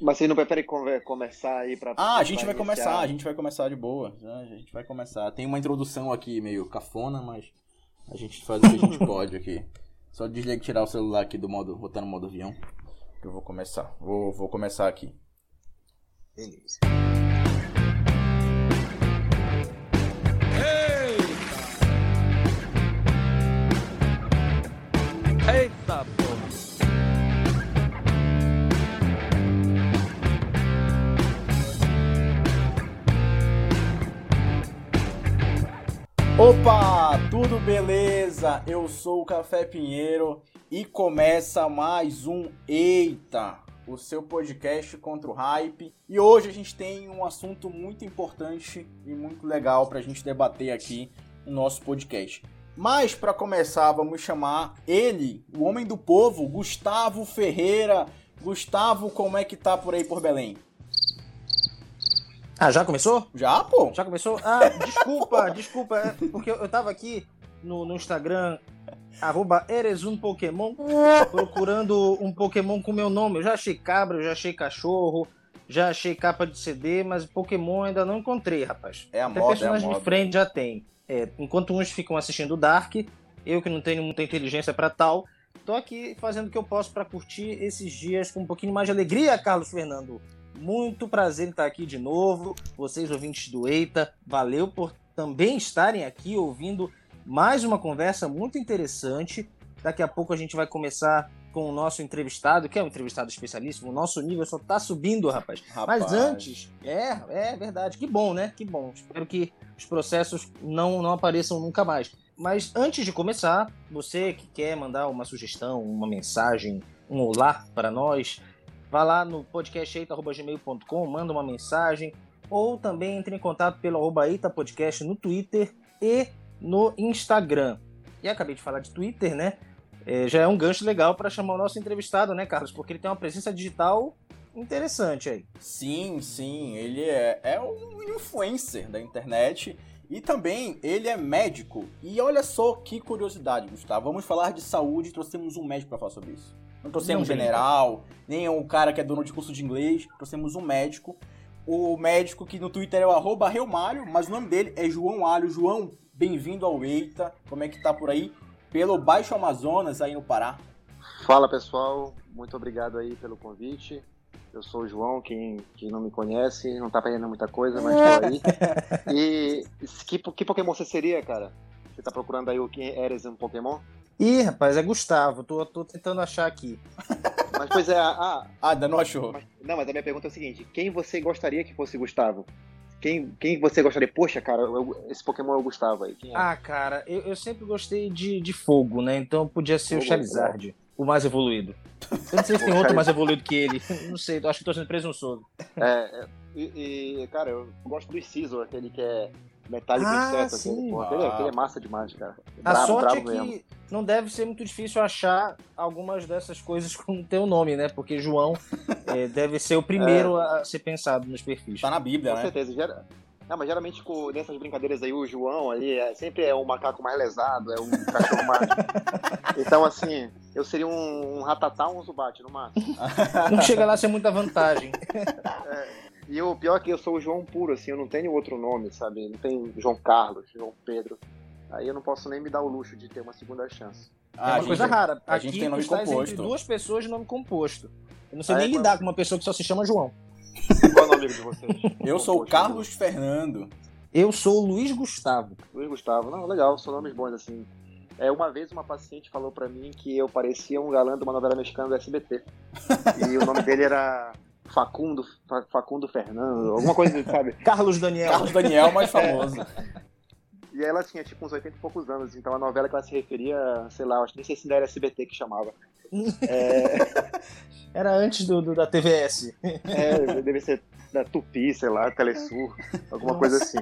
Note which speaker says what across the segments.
Speaker 1: Mas vocês não preferem come- começar aí pra.
Speaker 2: Ah, a gente vai
Speaker 1: iniciar?
Speaker 2: começar, a gente vai começar de boa. Já, A gente vai começar. Tem uma introdução aqui meio cafona, mas a gente faz o que a gente pode aqui. Só desligar tirar o celular aqui do modo, botar no modo avião. que Eu vou começar. Vou, vou começar aqui.
Speaker 1: Beleza.
Speaker 2: Opa, tudo beleza? Eu sou o Café Pinheiro e começa mais um Eita, o seu podcast contra o hype. E hoje a gente tem um assunto muito importante e muito legal pra gente debater aqui no nosso podcast. Mas para começar, vamos chamar ele, o homem do povo, Gustavo Ferreira. Gustavo, como é que tá por aí por Belém?
Speaker 3: Ah, já começou?
Speaker 2: Já, pô?
Speaker 3: Já começou? Ah, desculpa, desculpa, é porque eu, eu tava aqui no, no Instagram, arroba Eresun Pokémon, procurando um Pokémon com meu nome. Eu já achei cabra, eu já achei cachorro, já achei capa de CD, mas Pokémon ainda não encontrei, rapaz.
Speaker 2: É a
Speaker 3: Até
Speaker 2: moda, é a
Speaker 3: personagem
Speaker 2: moda.
Speaker 3: de frente já tem. É, enquanto uns ficam assistindo Dark, eu que não tenho muita inteligência pra tal, tô aqui fazendo o que eu posso pra curtir esses dias com um pouquinho mais de alegria, Carlos Fernando. Muito prazer em estar aqui de novo. Vocês ouvintes do Eita, valeu por também estarem aqui ouvindo mais uma conversa muito interessante. Daqui a pouco a gente vai começar com o nosso entrevistado, que é um entrevistado especialíssimo. O nosso nível só tá subindo, rapaz.
Speaker 2: Rapaz.
Speaker 3: Mas antes, é, é verdade. Que bom, né? Que bom. Espero que os processos não, não apareçam nunca mais. Mas antes de começar, você que quer mandar uma sugestão, uma mensagem, um olá para nós, vá lá no podcasteita.gmail.com, manda uma mensagem, ou também entre em contato pelo arroba Podcast no Twitter e no Instagram. E acabei de falar de Twitter, né? É, já é um gancho legal para chamar o nosso entrevistado, né, Carlos? Porque ele tem uma presença digital interessante aí.
Speaker 2: Sim, sim, ele é, é um influencer da internet e também ele é médico. E olha só que curiosidade, Gustavo. Vamos falar de saúde, trouxemos um médico para falar sobre isso. Não trouxemos
Speaker 3: Não
Speaker 2: um general, nem um cara que é dono de curso de inglês, trouxemos um médico. O médico que no Twitter é o arroba Reumário, mas o nome dele é João Alho. João, bem-vindo ao Eita. Como é que tá por aí? Pelo Baixo Amazonas, aí no Pará.
Speaker 1: Fala pessoal, muito obrigado aí pelo convite. Eu sou o João, quem, quem não me conhece, não tá perdendo muita coisa, mas tô aí. E que, que Pokémon você seria, cara? Você tá procurando aí o que eres um Pokémon?
Speaker 3: Ih, rapaz, é Gustavo. Tô, tô tentando achar aqui.
Speaker 1: Mas pois é, ah,
Speaker 2: Ah, ainda não achou.
Speaker 1: mas- não, mas a minha pergunta é o seguinte: quem você gostaria que fosse Gustavo? Quem, quem você gostaria? Poxa, cara, eu- esse Pokémon é o Gustavo aí. É?
Speaker 3: Ah, cara, eu, eu sempre gostei de, de fogo, né? Então podia ser o
Speaker 1: Fogo,
Speaker 3: Charizard, o mais evoluído. Eu não sei se tem
Speaker 1: O
Speaker 3: outro mais evoluído que ele. Não sei, acho que tô sendo presunçoso.
Speaker 1: É, é, e, e, cara, eu gosto do Scizor, aquele que é metálico
Speaker 3: Ah,
Speaker 1: inseto.
Speaker 3: sim.
Speaker 1: Aquele, pô, aquele, é massa demais, cara.
Speaker 3: A
Speaker 1: Brabo,
Speaker 3: sorte é
Speaker 1: brabo
Speaker 3: que
Speaker 1: mesmo.
Speaker 3: não deve ser muito difícil achar algumas dessas coisas com o teu nome, né? Porque João é, deve ser o primeiro a ser pensado nos perfis.
Speaker 2: Tá na Bíblia,
Speaker 1: Com
Speaker 2: né?
Speaker 1: certeza. Gera... Não, mas geralmente com, nessas brincadeiras aí, o João ali é, sempre é um macaco mais lesado, é um cachorro mais. Então, assim, eu seria um, um ratatá ou um Zubat, no máximo.
Speaker 3: Não chega lá a ser muita vantagem.
Speaker 1: E o pior é que eu sou o João puro, assim, eu não tenho outro nome, sabe? Não tem João Carlos, João Pedro. Aí eu não posso nem me dar o luxo de ter uma segunda chance.
Speaker 2: Ah,
Speaker 3: é
Speaker 2: a
Speaker 3: uma
Speaker 2: gente-
Speaker 3: coisa rara.
Speaker 2: a
Speaker 3: Aqui
Speaker 2: gente tem nome composto.
Speaker 3: entre duas pessoas de nome composto. Eu não sei
Speaker 1: Ah,
Speaker 3: nem
Speaker 1: é,
Speaker 3: lidar com uma pessoa que só se chama João.
Speaker 1: Qual é o nome de vocês?
Speaker 2: Eu sou o
Speaker 1: Poxa,
Speaker 2: Carlos Fernando.
Speaker 3: Eu sou o Luiz Gustavo.
Speaker 1: Luiz Gustavo. Não, legal, são nomes bons, assim. É, uma vez uma paciente falou pra mim que eu parecia um galã de uma novela mexicana do SBT. e o nome dele era Facundo, Fa- Facundo Fernando, alguma coisa, assim, sabe?
Speaker 3: Carlos Daniel.
Speaker 2: Carlos Daniel, mais famoso.
Speaker 1: E ela tinha tipo uns 80 e poucos anos, então a novela que ela se referia, sei lá, acho que nem sei se ainda era SBT que chamava.
Speaker 3: Era antes do, do- da TVS.
Speaker 1: É, deve ser da Tupi, sei lá, Telesur, alguma coisa assim.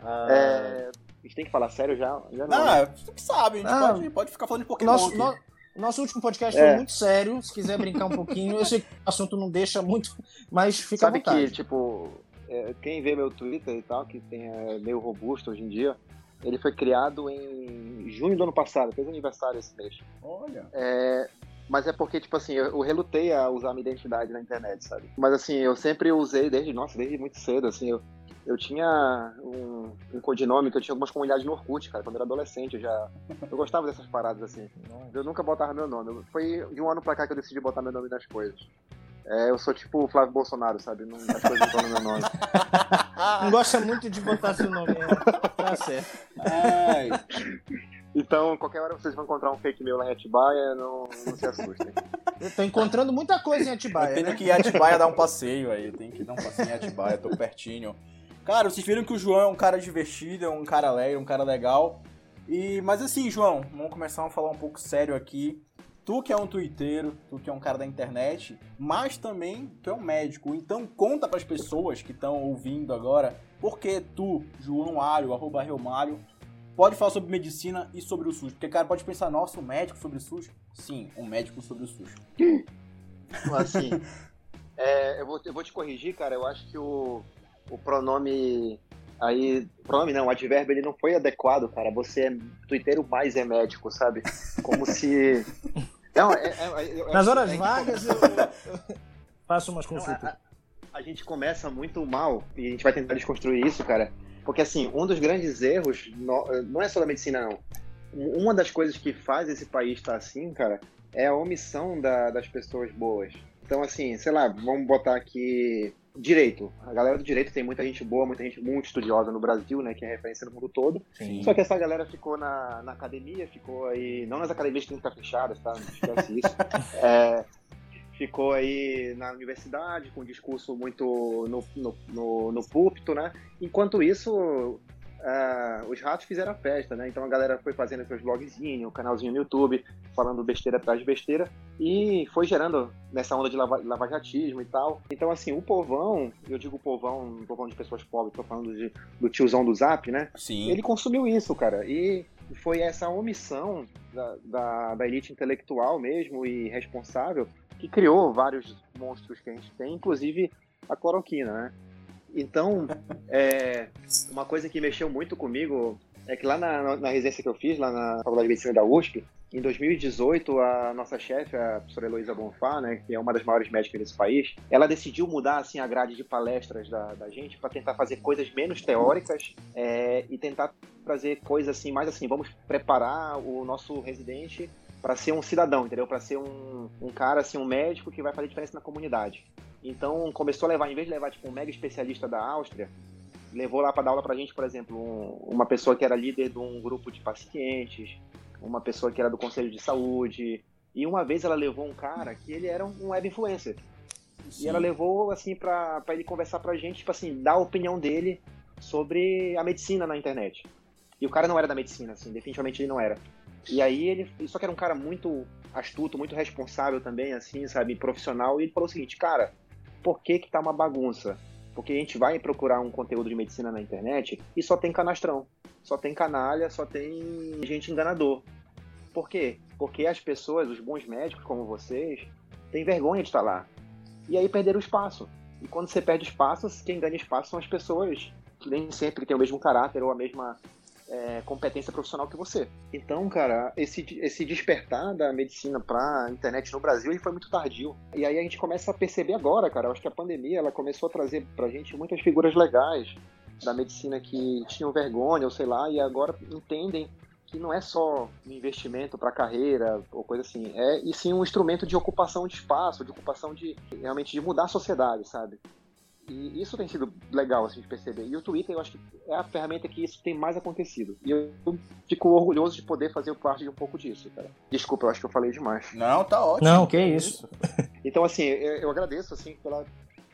Speaker 3: Ah,
Speaker 1: É, a gente tem que falar sério já? já
Speaker 2: Não,
Speaker 1: não.
Speaker 2: é, tu que sabe, a gente
Speaker 3: Ah.
Speaker 2: pode, pode ficar falando de Pokémon
Speaker 3: Nosso,
Speaker 2: aqui.
Speaker 3: no- nosso último podcast
Speaker 1: É.
Speaker 3: foi muito sério. Se quiser brincar um pouquinho, eu sei que o assunto não deixa muito, mas fica
Speaker 1: Sabe
Speaker 3: à vontade.
Speaker 1: que, tipo, é, quem vê meu Twitter e tal, que tem, é meio robusto hoje em dia, ele foi criado em junho do ano passado, fez aniversário esse mês.
Speaker 2: Olha.
Speaker 1: É, Mas é porque, tipo assim, eu, eu relutei a usar minha identidade na internet, sabe? Mas assim, eu sempre usei desde, nossa, desde muito cedo, assim, eu, eu tinha um, um codinome que eu tinha algumas comunidades no Orkut, cara, quando eu era adolescente, eu já... Eu gostava dessas paradas, assim. Eu nunca botava meu nome. Foi de um ano pra cá que eu decidi botar meu nome nas coisas. É, eu sou tipo o Flávio Bolsonaro, sabe? Não, as coisas não estão no meu nome.
Speaker 3: Não gosta muito de botar seu nome, né? Tá certo.
Speaker 2: Ai,
Speaker 1: Então, qualquer hora vocês vão encontrar um fake meu lá em Atibaia, não, não se assustem.
Speaker 3: Eu tô encontrando muita coisa em
Speaker 2: eu
Speaker 3: Atibaia,
Speaker 2: tenho
Speaker 3: né?
Speaker 2: que ir a Atibaia dar um passeio aí. Tenho que dar um passeio em Atibaia, tô pertinho. Cara, vocês viram que o João é um cara divertido, é um cara alegre, um cara legal. E, mas assim, João, vamos começar a falar um pouco sério aqui. Tu que é um twitteiro, tu que é um cara da internet, mas também tu é um médico. Então conta pras pessoas que estão ouvindo agora, por que tu, João Alho, arroba Realmário, pode falar sobre medicina e sobre o SUS. Porque, cara, pode pensar, nossa, um médico sobre o SUS? Sim, um médico sobre o SUS.
Speaker 1: Assim, é, eu, vou, eu vou te corrigir, cara. Eu acho que o, o pronome aí. Pronome não, o advérbio ele não foi adequado, cara. Você é twitteiro mais é médico, sabe? Como se. Não, é, é- eu-
Speaker 3: Nas horas vagas eu, eu faço umas
Speaker 1: Não,
Speaker 3: consultas.
Speaker 1: a, a gente começa muito mal e a gente vai tentar desconstruir isso, cara. Porque, assim, um dos grandes erros no- não é só da medicina, não. Um- Uma das coisas que faz esse país estar assim, cara, é a omissão da- das pessoas boas. Então, assim, sei lá, vamos botar aqui direito. A galera do direito tem muita gente boa, muita gente muito estudiosa no Brasil, né, que é referência no mundo todo.
Speaker 2: Sim.
Speaker 1: Só que essa galera ficou na, na academia, ficou aí. Não nas academias que têm que estar fechadas, tá? Não esquece isso. É, ficou aí na universidade com um discurso muito no, no, no, no púlpito, né? Enquanto isso, ah, os ratos fizeram a festa, né? Então a galera foi fazendo seus blogzinhos, o canalzinho no YouTube, falando besteira atrás de besteira, e foi gerando nessa onda de lava, lavajatismo e tal. Então, assim, o povão, eu digo povão, falando de pessoas pobres, tô falando de, do tiozão do Zap, né?
Speaker 2: Sim.
Speaker 1: ele consumiu isso, cara. E foi essa omissão da, da, da elite intelectual mesmo e responsável que criou vários monstros que a gente tem, inclusive a cloroquina, né? Então, é, uma coisa que mexeu muito comigo é que lá na, na residência que eu fiz, lá na Faculdade de Medicina da USP, em 2018, a nossa chefe, a professora Heloísa Bonfá, né, que é uma das maiores médicas desse país, ela decidiu mudar assim, a grade de palestras da, da gente para tentar fazer coisas menos teóricas é, e tentar trazer coisas assim, mais assim, vamos preparar o nosso residente para ser um cidadão, entendeu? Para ser um, um cara, assim, um médico que vai fazer diferença na comunidade. Então, começou a levar, em vez de levar tipo um mega especialista da Áustria, levou lá para dar aula pra gente, por exemplo, um- uma pessoa que era líder de um grupo de pacientes, uma pessoa que era do conselho de saúde, e uma vez ela levou um cara que ele era um web influencer. E ela levou, assim, pra ele conversar pra gente, tipo assim, dar a opinião dele sobre a medicina na internet. E o cara não era da medicina, assim, definitivamente ele não era. E aí ele, só que era um cara muito astuto, muito responsável também, assim, sabe, profissional, e ele falou o seguinte, cara, por que que tá uma bagunça? Porque a gente vai procurar um conteúdo de medicina na internet e só tem canastrão, só tem canalha, só tem gente enganador. Por quê? Porque as pessoas, os bons médicos como vocês, têm vergonha de estar lá. E aí perderam espaço. E quando você perde espaço, quem ganha espaço são as pessoas que nem sempre têm o mesmo caráter ou a mesma é, competência profissional que você. Então, cara, esse, esse despertar da medicina pra internet no Brasil ele foi muito tardio. E aí a gente começa a perceber agora, cara. Eu acho que a pandemia ela começou a trazer pra gente muitas figuras legais da medicina que tinham vergonha, ou sei lá, e agora entendem que não é só um investimento para carreira ou coisa assim, é e sim um instrumento de ocupação de espaço, de ocupação de realmente de mudar a sociedade, sabe? E isso tem sido legal assim, de perceber. E o Twitter, eu acho que é a ferramenta que isso tem mais acontecido. E eu fico orgulhoso de poder fazer parte de um pouco disso, cara. Desculpa, eu acho que eu falei demais.
Speaker 2: Não, tá ótimo.
Speaker 3: Não, que isso.
Speaker 1: Então, assim, eu, eu agradeço, assim, pela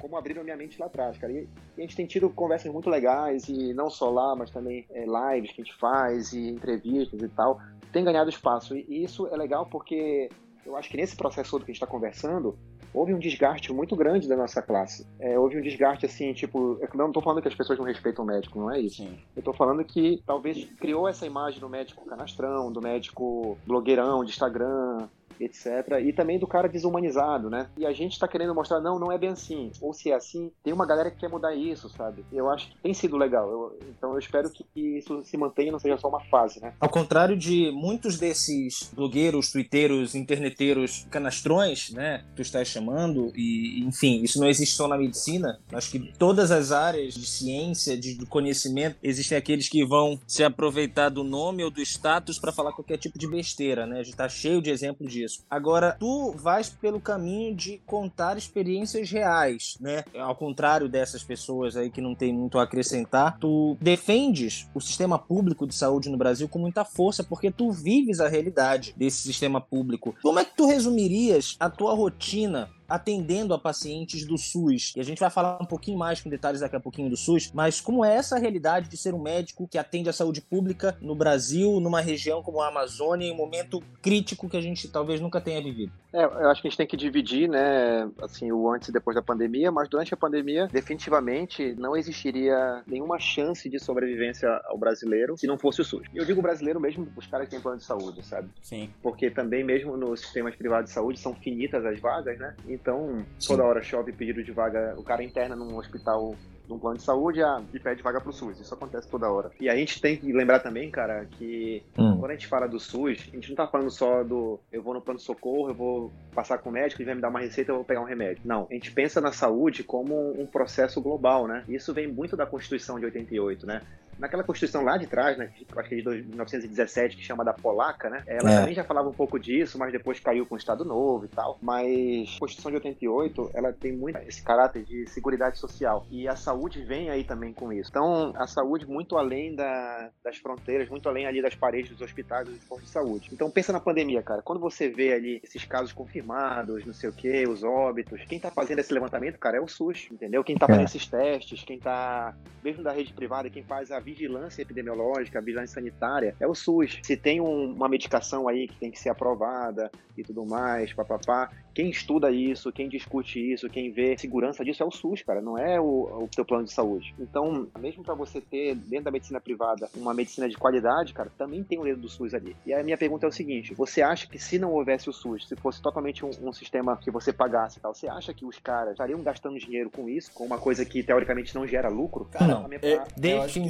Speaker 1: como abriram a minha mente lá atrás, cara. E, e a gente tem tido conversas muito legais, e não só lá, mas também é, lives que a gente faz, e entrevistas e tal. Tem ganhado espaço. E, e isso é legal porque eu acho que nesse processo todo que a gente está conversando, houve um desgaste muito grande da nossa classe. É, houve um desgaste, assim, tipo... Eu não estou falando que as pessoas não respeitam o médico, não é isso.
Speaker 2: Sim.
Speaker 1: Eu tô falando que talvez criou essa imagem do médico canastrão, do médico blogueirão de Instagram. Etc. E também do cara desumanizado, né? E a gente tá querendo mostrar, não, não é bem assim. Ou se é assim, tem uma galera que quer mudar isso, sabe? Eu acho que tem sido legal. Eu, então eu espero que isso se mantenha, não seja só uma fase, né?
Speaker 3: Ao contrário de muitos desses blogueiros, twitteiros, interneteiros canastrões, né? Que tu estás chamando, e enfim, isso não existe só na medicina. Acho que todas as áreas de ciência, de conhecimento, existem aqueles que vão se aproveitar do nome ou do status para falar qualquer tipo de besteira, né? A gente tá cheio de exemplos disso. Agora, tu vais pelo caminho de contar experiências reais, né? Ao contrário dessas pessoas aí que não tem muito a acrescentar, tu defendes o sistema público de saúde no Brasil com muita força porque tu vives a realidade desse sistema público. Como é que tu resumirias a tua rotina atendendo a pacientes do SUS. E a gente vai falar um pouquinho mais com detalhes daqui a pouquinho do SUS, mas como é essa realidade de ser um médico que atende a saúde pública no Brasil, numa região como a Amazônia, em um momento crítico que a gente talvez nunca tenha vivido?
Speaker 1: É, eu acho que a gente tem que dividir, né, assim, o antes e depois da pandemia, mas durante a pandemia, definitivamente não existiria nenhuma chance de sobrevivência ao brasileiro se não fosse o SUS. Eu digo brasileiro mesmo, os caras que têm plano de saúde, sabe?
Speaker 2: Sim.
Speaker 1: Porque também mesmo nos sistemas privados de saúde são finitas as vagas, né? Então, toda hora chove pedido de vaga, o cara interna num hospital num plano de saúde ah, e pede vaga pro SUS. Isso acontece toda hora. E a gente tem que lembrar também, cara, que hum. quando a gente fala do SUS, a gente não tá falando só do eu vou no plano de socorro, eu vou passar com o médico e vai me dar uma receita, eu vou pegar um remédio. Não, a gente pensa na saúde como um processo global, né? Isso vem muito da Constituição de 88, né? Naquela Constituição lá de trás, né, acho que é de 1917, que chama da Polaca, né, ela é. também já falava um pouco disso, mas depois caiu com o Estado Novo e tal. Mas a Constituição de 88, ela tem muito esse caráter de seguridade social. E a saúde vem aí também com isso. Então, a saúde muito além da, das fronteiras, muito além ali das paredes dos hospitais, dos postos de saúde. Então, pensa na pandemia, cara. Quando você vê ali esses casos confirmados, não sei o que, os óbitos, quem tá fazendo esse levantamento, cara, é o SUS, entendeu? Quem tá fazendo é. esses testes, quem tá, mesmo da rede privada, quem faz a vigilância epidemiológica, a vigilância sanitária, é o SUS. Se tem um, uma medicação aí que tem que ser aprovada e tudo mais, papapá, quem estuda isso, quem discute isso, quem vê segurança disso é o SUS, cara, não é o, o teu plano de saúde. Então, mesmo para você ter dentro da medicina privada uma medicina de qualidade, cara, também tem o dedo do SUS ali. E a minha pergunta é o seguinte: você acha que se não houvesse o SUS, se fosse totalmente um, um sistema que você pagasse e tal, você acha que os caras estariam gastando dinheiro com isso, com uma coisa que teoricamente não gera lucro?
Speaker 2: Cara, não. Minha... É,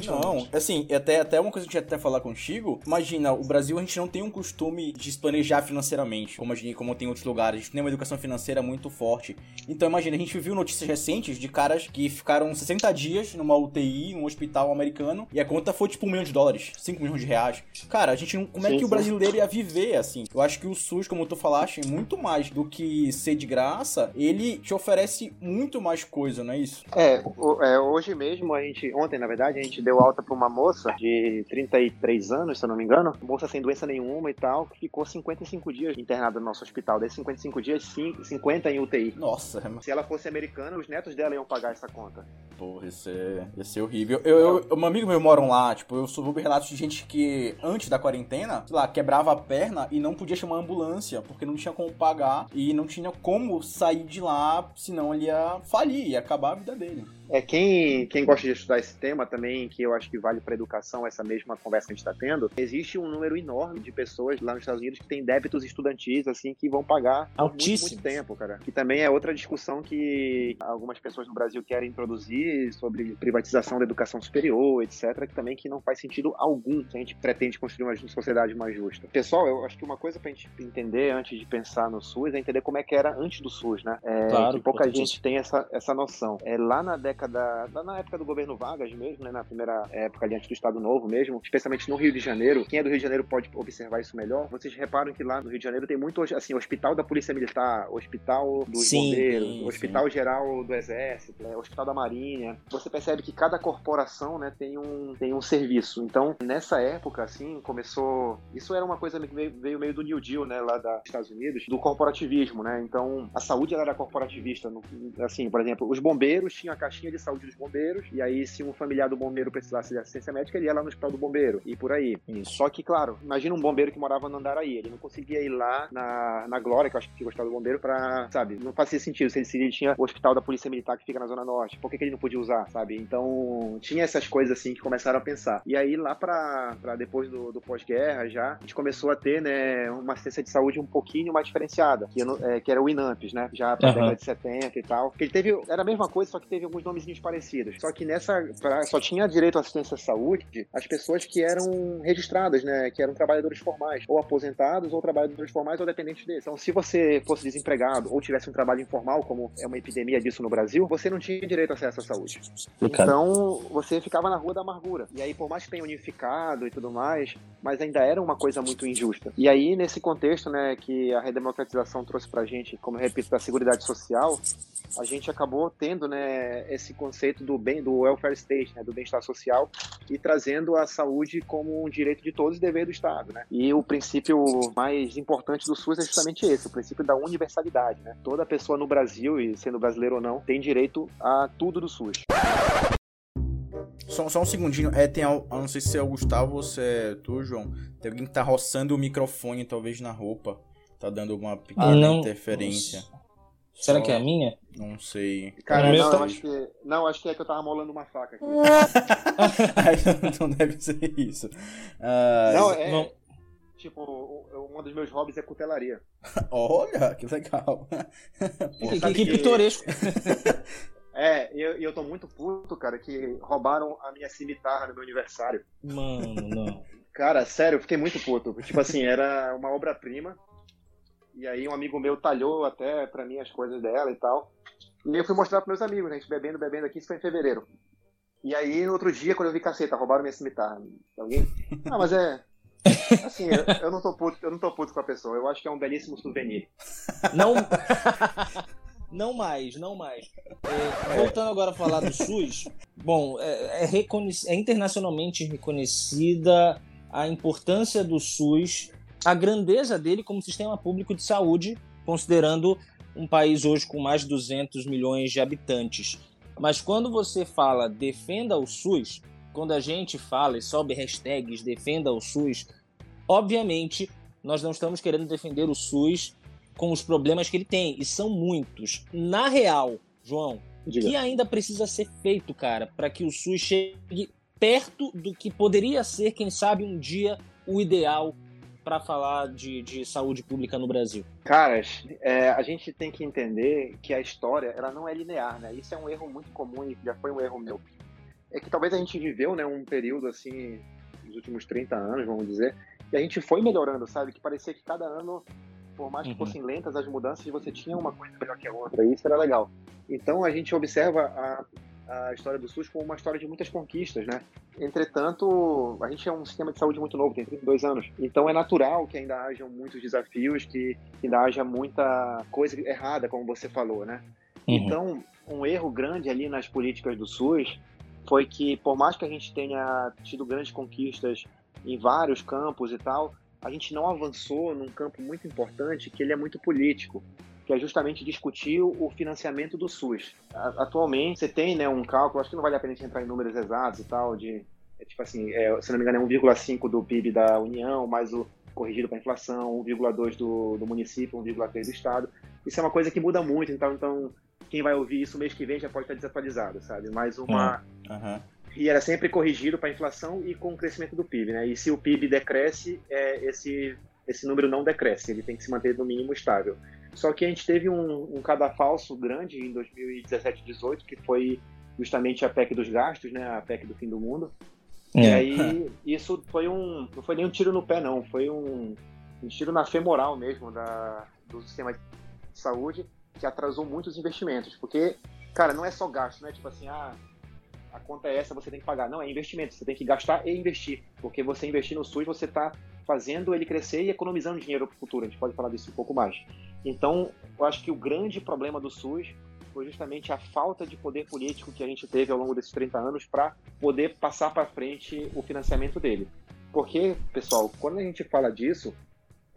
Speaker 2: não. Assim, até, até uma coisa que a gente ia até falar contigo, imagina, o Brasil a gente não tem um costume de se planejar financeiramente, como, a gente, como tem em outros lugares. A gente tem uma educação financeira muito forte. Então imagina, a gente viu notícias recentes de caras que ficaram 60 dias numa UTI, num hospital americano, e a conta foi tipo um milhão de dólares, 5 milhões de reais. Cara, a gente não. Como é que o brasileiro ia viver assim? Eu acho que o SUS, como tu falaste, é muito mais do que ser de graça, ele te oferece muito mais coisa, não é isso?
Speaker 1: É, é hoje mesmo a gente, ontem na verdade, a gente deu alta pra uma moça de 33 anos, se eu não me engano, moça sem doença nenhuma e tal, que ficou 55 dias internada no nosso hospital. Desses 55 dias, 50 em UTI.
Speaker 2: Nossa,
Speaker 1: Se ela fosse americana, os netos dela iam pagar essa conta.
Speaker 2: Porra, isso é, isso é horrível. Eu, eu, eu, um amigo meu moram lá, tipo, eu soube relatos de gente que, antes da quarentena, sei lá, quebrava a perna e não podia chamar a ambulância, porque não tinha como pagar e não tinha como sair de lá, senão ele ia falir, ia acabar a vida dele.
Speaker 1: É, quem, quem gosta de estudar esse tema também, que eu acho que vale para educação, essa mesma conversa que a gente está tendo, existe um número enorme de pessoas lá nos Estados Unidos que têm débitos estudantis, assim, que vão pagar
Speaker 3: Altíssimo.
Speaker 1: muito, muito tempo, cara. Que também é outra discussão que algumas pessoas no Brasil querem introduzir sobre privatização da educação superior, etc., que também que não faz sentido algum se a gente pretende construir uma sociedade mais justa. Pessoal, eu acho que uma coisa pra gente entender antes de pensar no SUS é entender como é que era antes do SUS, né? É, claro, que pouca gente tem essa, essa noção. É, lá na década década, na época do governo Vargas mesmo, né, na primeira época ali antes do Estado Novo mesmo, especialmente no Rio de Janeiro, quem é do Rio de Janeiro pode observar isso melhor. Vocês reparam que lá no Rio de Janeiro tem muito, assim, hospital da Polícia Militar, hospital dos sim, bombeiros, sim, hospital sim. geral do Exército, né, hospital da Marinha. Você percebe que cada corporação, né, tem um, tem um serviço. Então, nessa época, assim, começou... Isso era uma coisa que veio, veio meio do New Deal, né, lá dos Estados Unidos, do corporativismo, né? Então, a saúde era corporativista. Assim, por exemplo, os bombeiros tinham a caixinha de saúde dos bombeiros, e aí se um familiar do bombeiro precisasse de assistência médica, ele ia lá no hospital do bombeiro, e por aí. Isso. Só que, claro, imagina um bombeiro que morava no Andaraí, ele não conseguia ir lá na, na Glória, que eu acho que hospital do bombeiro, pra, sabe, não fazia sentido se ele, se ele tinha o hospital da Polícia Militar que fica na Zona Norte, por que, que ele não podia usar, sabe? Então tinha essas coisas assim que começaram a pensar. E aí lá para depois do, do pós-guerra já, a gente começou a ter, né, uma assistência de saúde um pouquinho mais diferenciada, que, é, que era o Inamps, né? Já pra uhum. década de 70 e tal. Que ele teve, era a mesma coisa, só que teve alguns nomezinhos parecidos. Só que nessa, pra, só tinha direito à assistência à saúde as pessoas que eram registradas, né? Que eram trabalhadores formais, ou aposentados, ou trabalhadores formais, ou dependentes deles. Então, se você fosse desempregado ou tivesse um trabalho informal, como é uma epidemia disso no Brasil, você não tinha direito a acesso à saúde. Então, você ficava na rua da amargura. E aí, por mais que tenha unificado e tudo mais, mas ainda era uma coisa muito injusta. E aí, nesse contexto, né, que a redemocratização trouxe pra gente, como eu repito, da Seguridade Social, a gente acabou tendo, né, esse conceito do bem, do welfare state, né, do bem-estar social, e trazendo a saúde como um direito de todos e dever do Estado, né? E o princípio mais importante do SUS é justamente esse, o princípio da universalidade, né? Toda pessoa no Brasil, e sendo brasileiro ou não, tem direito a tudo do SUS.
Speaker 2: Só, só, um segundinho, é, tem, eu não sei se é o Gustavo ou se é tu, João. Tem alguém que tá roçando o microfone, talvez na roupa. Tá dando uma pequena ah, não, interferência. Nossa.
Speaker 3: Será que é a minha?
Speaker 2: Não sei.
Speaker 1: Cara, não, tá... acho que, não, acho que é que eu tava molando uma faca aqui.
Speaker 2: não deve ser isso.
Speaker 1: Uh, não, é. Não. Tipo, um dos meus hobbies é cutelaria.
Speaker 2: Olha, que legal.
Speaker 3: Pô, que, que, pitoresco.
Speaker 1: É, e eu, eu tô muito puto, cara, que roubaram a minha cimitarra no meu aniversário.
Speaker 3: Mano, não.
Speaker 1: Cara, sério, eu fiquei muito puto. Tipo assim, era uma obra-prima. E aí um amigo meu talhou até pra mim as coisas dela e tal. E eu fui mostrar pros meus amigos, né? A gente bebendo, bebendo aqui, isso foi em fevereiro. E aí, no outro dia, quando eu vi caceta, roubaram minha cimitarra. Alguém? Ah, mas é. Assim, eu, eu, não tô puto, eu não tô puto com a pessoa. Eu acho que é um belíssimo souvenir.
Speaker 3: Não. Não mais, não mais. É, voltando agora a falar do SUS, bom, é, é, é internacionalmente reconhecida a importância do SUS a grandeza dele como sistema público de saúde, considerando um país hoje com mais de 200 milhões de habitantes. Mas quando você fala defenda o SUS, quando a gente fala e sobe hashtags defenda o SUS, obviamente nós não estamos querendo defender o SUS com os problemas que ele tem, e são muitos. Na real, João, o que ainda precisa ser feito, cara, para que o SUS chegue perto do que poderia ser, quem sabe, um dia o ideal para falar de, de saúde pública no Brasil?
Speaker 1: Caras, é, a gente tem que entender que a história ela não é linear, né? Isso é um erro muito comum e já foi um erro meu. É que talvez a gente viveu né, um período assim, nos últimos 30 anos, vamos dizer, e a gente foi melhorando, sabe? Que parecia que cada ano, por mais que uhum. fossem lentas as mudanças, você tinha uma coisa melhor que a outra, e isso era legal. Então a gente observa a, a história do SUS como uma história de muitas conquistas, né? Entretanto, a gente é um sistema de saúde muito novo, tem 32 anos. Então é natural que ainda hajam muitos desafios, que ainda haja muita coisa errada, como você falou, né? Uhum. Então, um erro grande ali nas políticas do SUS foi que, por mais que a gente tenha tido grandes conquistas em vários campos e tal, a gente não avançou num campo muito importante que ele é muito político, que é justamente discutir o financiamento do SUS. Atualmente, você tem né, um cálculo, acho que não vale a pena a gente entrar em números exatos e tal, de, é, tipo assim, é, se não me engano, é 1,5 do PIB da União, mais o corrigido para inflação, 1,2 do, do município, 1,3 do Estado. Isso é uma coisa que muda muito, então, então quem vai ouvir isso mês que vem já pode estar desatualizado, sabe? Mais uma. Uhum. E era sempre corrigido para a inflação e com o crescimento do PIB, né? E se o PIB decresce, é, esse, esse número não decresce, ele tem que se manter no mínimo estável. Só que a gente teve um, um cadafalso grande em 2017 18, que foi justamente a PEC dos gastos, né? A PEC do fim do mundo. É. E aí, isso foi um. Não foi nem um tiro no pé, não. Foi um, um tiro na femoral mesmo da, do sistema de saúde, que atrasou muitos investimentos. Porque, cara, não é só gasto, não é tipo assim, ah, a conta é essa, você tem que pagar. Não, é investimento. Você tem que gastar e investir. Porque você investir no SUS, você está fazendo ele crescer e economizando dinheiro para o futuro. A gente pode falar disso um pouco mais. Então, eu acho que o grande problema do SUS foi justamente a falta de poder político que a gente teve ao longo desses 30 anos para poder passar para frente o financiamento dele. Porque, pessoal, quando a gente fala disso,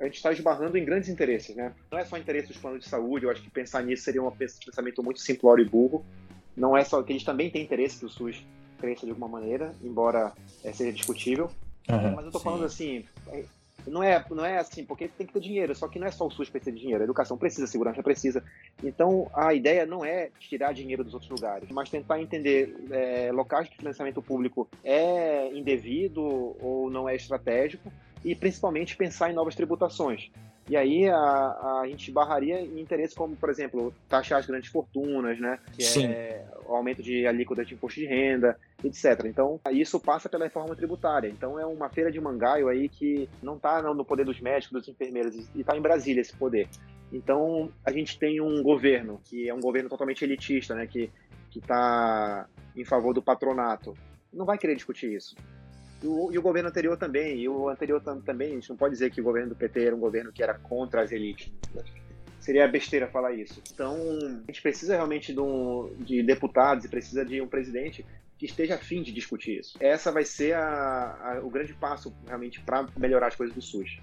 Speaker 1: a gente está esbarrando em grandes interesses, né? Não é só interesse dos planos de saúde, eu acho que pensar nisso seria um pensamento muito simplório e burro. Não é só que gente também tem interesse que o SUS cresça de alguma maneira, embora é, seja discutível. Uhum, Mas eu estou falando assim, Não é, não é assim, porque tem que ter dinheiro, só que não é só o SUS precisa de dinheiro, a educação precisa, a segurança precisa. Então, a ideia não é tirar dinheiro dos outros lugares, mas tentar entender é, locais de financiamento público é indevido ou não é estratégico e principalmente pensar em novas tributações. E aí a, a gente barraria em interesses como, por exemplo, taxar as grandes fortunas, né? Que
Speaker 3: Sim.
Speaker 1: é o aumento de alíquota de imposto de renda, etc. Então, isso passa pela reforma tributária. Então, é uma feira de mangaio aí que não está no poder dos médicos, dos enfermeiros, e está em Brasília esse poder. Então, a gente tem um governo que é um governo totalmente elitista, né? Que que está em favor do patronato. Não vai querer discutir isso. E o, governo anterior também, e o anterior tam, também, a gente não pode dizer que o governo do PT era um governo que era contra as elites. Seria besteira falar isso. Então, a gente precisa realmente de, um, de deputados e precisa de um presidente que esteja afim de discutir isso. Essa vai ser a, a, o grande passo, realmente, para melhorar as coisas do SUS.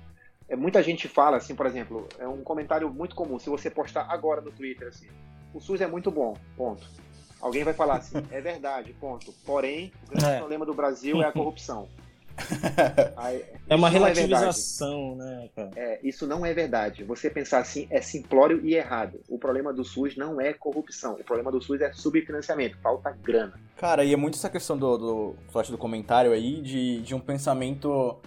Speaker 1: É, muita gente fala, assim, por exemplo, é um comentário muito comum, se você postar agora no Twitter, assim, o SUS é muito bom, ponto. Alguém vai falar assim, é verdade, ponto. Porém, o grande
Speaker 3: É.
Speaker 1: problema do Brasil é a corrupção. Aí,
Speaker 3: É uma
Speaker 1: não
Speaker 3: relativização, né, cara?
Speaker 1: é, isso não é verdade. Você pensar assim é simplório e errado. O problema do SUS não é corrupção. O problema do SUS é subfinanciamento. Falta grana.
Speaker 2: Cara, e é muito essa questão do, do flash do comentário aí, de, de um pensamento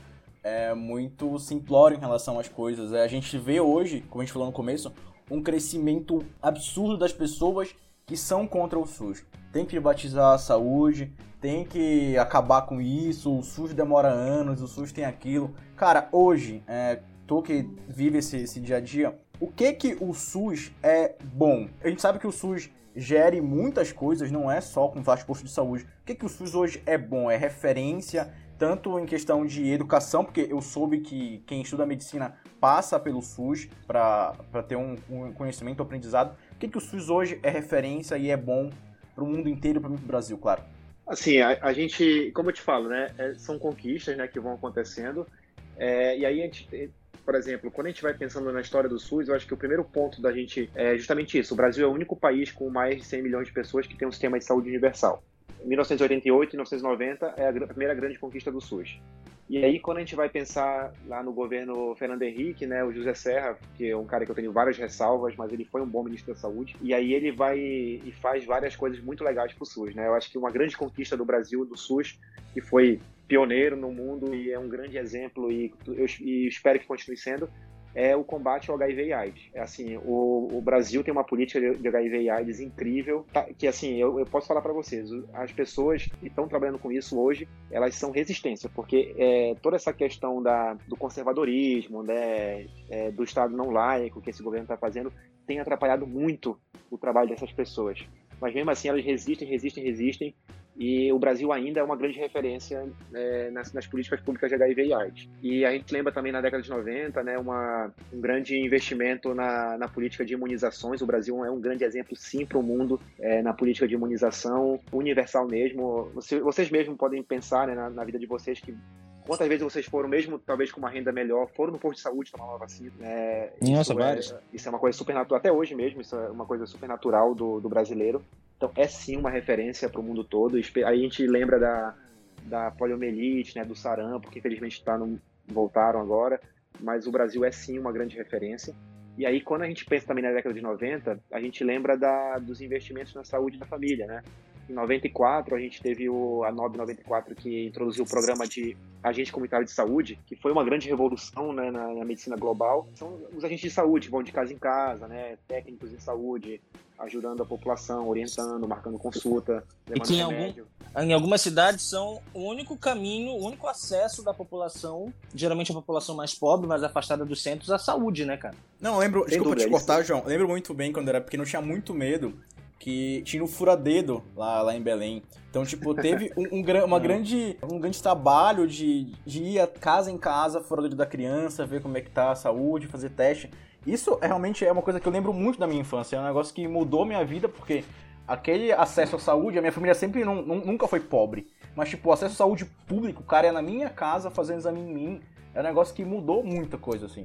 Speaker 2: é, muito simplório em relação às coisas. É, a gente vê hoje, como a gente falou no começo, um crescimento absurdo das pessoas que são contra o SUS. Tem que privatizar a saúde, tem que acabar com isso, o SUS demora anos, o SUS tem aquilo. Cara, hoje, é, que vive esse, esse dia a dia, o que que o SUS é bom? A gente sabe que o SUS gere muitas coisas, não é só com vários postos de saúde. O que que o SUS hoje é bom? É referência, tanto em questão de educação, porque eu soube que quem estuda medicina passa pelo SUS para ter um, um conhecimento, aprendizado. O que que o SUS hoje é referência e é bom para o mundo inteiro para o Brasil, claro?
Speaker 1: Assim, a, a gente, como eu te falo, né, é, são conquistas né, que vão acontecendo. É, e aí, a gente, por exemplo, quando a gente vai pensando na história do SUS, eu acho que o primeiro ponto da gente é justamente isso. O Brasil é o único país com mais de 100 milhões de pessoas que tem um sistema de saúde universal. Em 1988 e 1990 é a primeira grande conquista do SUS. E aí, quando a gente vai pensar lá no governo Fernando Henrique, né, o José Serra, que é um cara que eu tenho várias ressalvas, mas ele foi um bom ministro da Saúde, e aí ele vai e faz várias coisas muito legais para o SUS. Né? Eu acho que uma grande conquista do Brasil, do SUS, que foi pioneiro no mundo e é um grande exemplo, e eu e espero que continue sendo, é o combate ao HIV e AIDS. É assim, o, o Brasil tem uma política de, HIV e AIDS incrível, tá- que assim, eu, eu posso falar para vocês, as pessoas que estão trabalhando com isso hoje, elas são resistência, porque é, toda essa questão da, do conservadorismo, né, é, do Estado não laico que esse governo está fazendo, tem atrapalhado muito o trabalho dessas pessoas. Mas mesmo assim, elas resistem, resistem, resistem, e o Brasil ainda é uma grande referência é, nas, nas políticas públicas de HIV e AIDS. E a gente lembra também na década de 90, né, uma, um grande investimento na, na política de imunizações. O Brasil é um grande exemplo, sim, para o mundo é, na política de imunização universal mesmo. Você- vocês mesmos podem pensar né, na, na vida de vocês que quantas vezes vocês foram, mesmo talvez com uma renda melhor, foram no posto de saúde tomar uma vacina. É,
Speaker 3: Nossa,
Speaker 1: isso é-
Speaker 3: vários.
Speaker 1: isso é uma coisa super natural, até hoje mesmo, isso é uma coisa super natural do, do brasileiro. Então é sim uma referência para o mundo todo. Aí a gente lembra da, da poliomielite, né, do sarampo, que infelizmente tá no, voltaram agora, mas o Brasil é sim uma grande referência. E aí quando a gente pensa também na década de 90, a gente lembra da, dos investimentos na saúde da família, né? Em 94 a gente teve o, a NOB 94 que introduziu o programa de agente comunitário de saúde, que foi uma grande revolução né, na, na medicina global. São os agentes de saúde, vão de casa em casa, né, técnicos em saúde, ajudando a população, orientando, marcando consulta, levando
Speaker 3: que em algum-. Em algumas cidades são o único caminho, o único acesso da população, geralmente a população mais pobre, mais afastada dos centros, à saúde, né, cara?
Speaker 2: Não, eu lembro,
Speaker 1: Sem
Speaker 2: desculpa
Speaker 1: dúvida,
Speaker 2: te cortar, João. Eu lembro muito bem quando era pequeno, eu tinha muito medo que tinha o furadedo lá, lá em Belém. Então, tipo, teve um, um uma grande, um grande trabalho de, de ir a casa em casa, furadedo da criança, ver como é que tá a saúde, fazer teste. Isso é, realmente é uma coisa que eu lembro muito da minha infância. É um negócio que mudou minha vida, porque aquele acesso à saúde, a minha família sempre não, nun- nunca foi pobre. Mas, tipo, o acesso à saúde público, o cara é na minha casa fazendo exame em mim. É um negócio que mudou muita coisa, assim.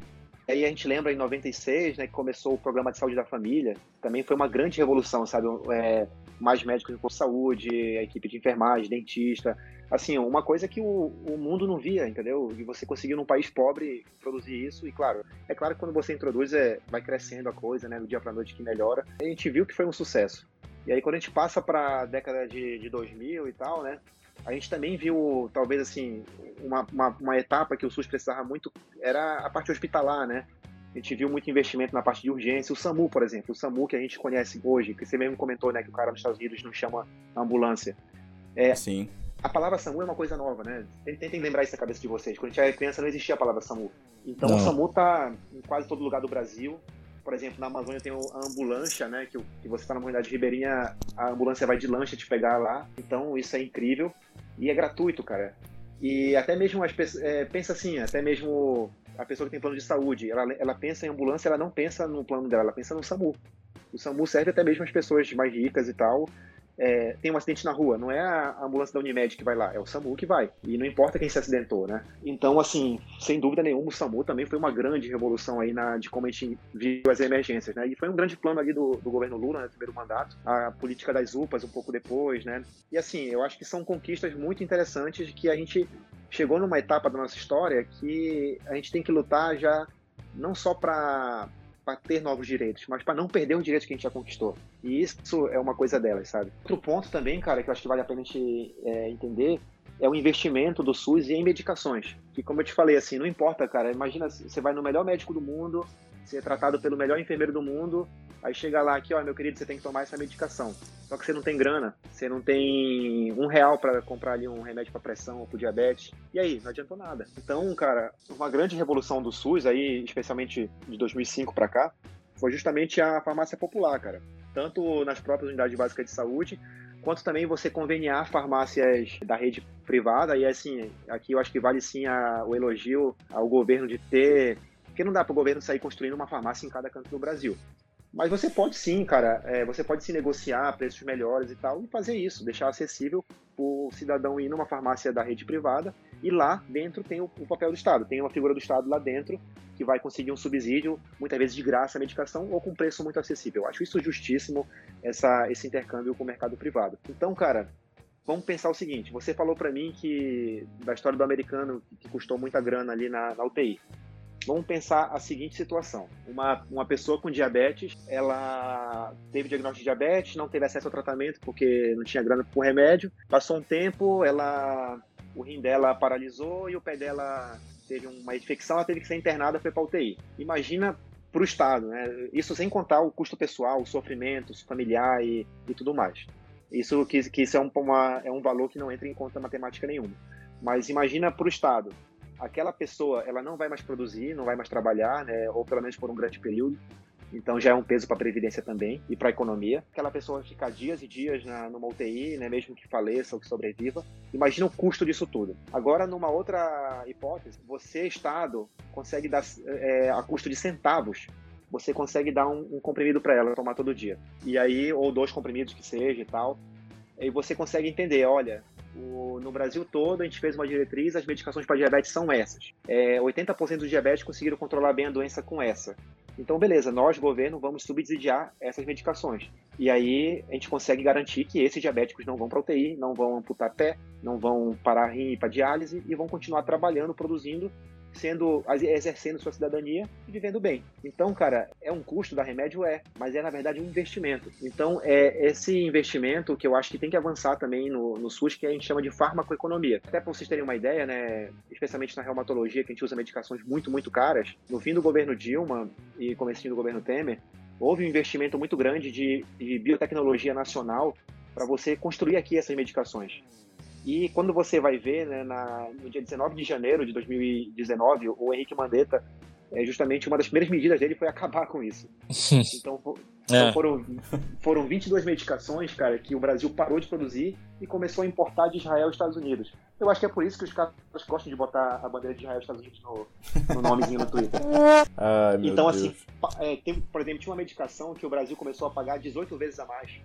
Speaker 1: Aí a gente lembra em 96, né, que começou o programa de saúde da família. Também foi uma grande revolução, sabe? É, mais médicos de saúde, a equipe de enfermagem, dentista. Assim, uma coisa que o, o mundo não via, entendeu? E você conseguiu num país pobre produzir isso, e claro, é claro que quando você introduz, é, vai crescendo a coisa, né? Do dia pra noite que melhora. A gente viu que foi um sucesso. E aí quando a gente passa para a década de, de 2000 e tal, né? A gente também viu, talvez assim, uma, uma, uma, etapa que o SUS precisava muito, era a parte hospitalar, né? A gente viu muito investimento na parte de urgência. O SAMU, por exemplo, o SAMU que a gente conhece hoje, que você mesmo comentou, né, que o cara nos Estados Unidos não chama ambulância.
Speaker 2: É, Sim.
Speaker 1: A palavra SAMU é uma coisa nova, né? Tentem lembrar isso na cabeça de vocês. Quando a gente era criança não existia a palavra SAMU. Então não. o SAMU está em quase todo lugar do Brasil. Por exemplo, na Amazônia tem a ambulância, né? Que, que você está na comunidade ribeirinha, a ambulância vai de lancha te pegar lá. Então isso é incrível. E é gratuito, cara. E até mesmo as pessoas. É, pensa assim, até mesmo a pessoa que tem plano de saúde, ela, ela pensa em ambulância, ela não pensa no plano dela, ela pensa no SAMU. O SAMU serve até mesmo as pessoas mais ricas e tal, é, tem um acidente na rua, não é a ambulância da Unimed que vai lá, é o SAMU que vai. E não importa quem se acidentou, né? Então, assim, sem dúvida nenhuma, o SAMU também foi uma grande revolução aí na, de como a gente viu as emergências, né? E foi um grande plano ali do, do governo Lula, né, primeiro mandato, a política das UPAs um pouco depois, né? E assim, eu acho que são conquistas muito interessantes que a gente chegou numa etapa da nossa história que a gente tem que lutar já não só para para ter novos direitos, mas para não perder os direitos que a gente já conquistou. E isso é uma coisa delas, sabe? Outro ponto também, cara, que eu acho que vale a pena a gente é, entender é o investimento do SUS em medicações. Que, como eu te falei, assim, não importa, cara. Imagina, você vai no melhor médico do mundo, ser tratado pelo melhor enfermeiro do mundo, aí chega lá aqui, ó, meu querido, você tem que tomar essa medicação. Só que você não tem grana, você não tem um real para comprar ali um remédio para pressão ou para diabetes. E aí, não adiantou nada. Então, cara, uma grande revolução do SUS aí, especialmente de 2005 para cá, foi justamente a farmácia popular, cara. Tanto nas próprias unidades básicas de saúde, quanto também você conveniar farmácias da rede privada. E assim, aqui eu acho que vale sim a, o elogio ao governo de ter porque não dá para o governo sair construindo uma farmácia em cada canto do Brasil. Mas você pode sim, cara, é, você pode se negociar preços melhores e tal, e fazer isso, deixar acessível o cidadão ir numa farmácia da rede privada e lá dentro tem o, o, papel do Estado, tem uma figura do Estado lá dentro que vai conseguir um subsídio, muitas vezes de graça a medicação ou com preço muito acessível. Eu acho isso justíssimo, essa, esse intercâmbio com o mercado privado. Então, cara, vamos pensar o seguinte: você falou para mim que da história do americano que custou muita grana ali na, na UTI. Vamos pensar a seguinte situação: uma, uma pessoa com diabetes, ela teve diagnóstico de diabetes, não teve acesso ao tratamento porque não tinha grana por remédio. Passou um tempo, ela, o rim dela paralisou e o pé dela teve uma infecção, ela teve que ser internada, foi para UTI. Imagina para o Estado, né? Isso sem contar o custo pessoal, o sofrimento familiar e, e tudo mais. Isso que, que isso é um, uma, é um valor que não entra em conta matemática nenhuma. Mas imagina para o Estado aquela pessoa ela não vai mais produzir, não vai mais trabalhar, né, ou pelo menos por um grande período. Então já é um peso para a previdência também e para a economia. Aquela pessoa ficar dias e dias na, numa UTI, né, mesmo que faleça ou que sobreviva. Imagina o custo disso tudo. Agora, numa outra hipótese, você Estado consegue dar é, a custo de centavos você consegue dar um, um comprimido para ela tomar todo dia. E aí, ou dois comprimidos que seja e tal. E você consegue entender, olha, o, no Brasil todo, a gente fez uma diretriz, as medicações para diabetes são essas. É, 80% dos diabéticos conseguiram controlar bem a doença com essa. Então, beleza, nós, governo, vamos subsidiar essas medicações. E aí a gente consegue garantir que esses diabéticos não vão para UTI, não vão amputar pé, não vão parar rim para diálise e vão continuar trabalhando, produzindo sendo exercendo sua cidadania e vivendo bem. Então, cara, é um custo da remédio é, mas é na verdade um investimento. Então, é esse investimento que eu acho que tem que avançar também no, no SUS, que a gente chama de farmacoeconomia. Até para vocês terem uma ideia, né, especialmente na reumatologia, que a gente usa medicações muito, muito caras, no fim do governo Dilma e começo do governo Temer, houve um investimento muito grande de, de biotecnologia nacional para você construir aqui essas medicações. E quando você vai ver, né, na, no dia 19 de janeiro de 2019, o Henrique Mandetta, é, justamente uma das primeiras medidas dele foi acabar com isso. Então, então é. foram, foram 22 medicações, cara, que o Brasil parou de produzir e começou a importar de Israel e Estados Unidos. Eu acho que é por isso que os caras gostam de botar a bandeira de Israel e Estados Unidos no, no nomezinho no Twitter.
Speaker 2: Ai,
Speaker 1: então, Deus. assim, é, tem, por exemplo, tinha uma medicação que o Brasil começou a pagar 18 vezes a mais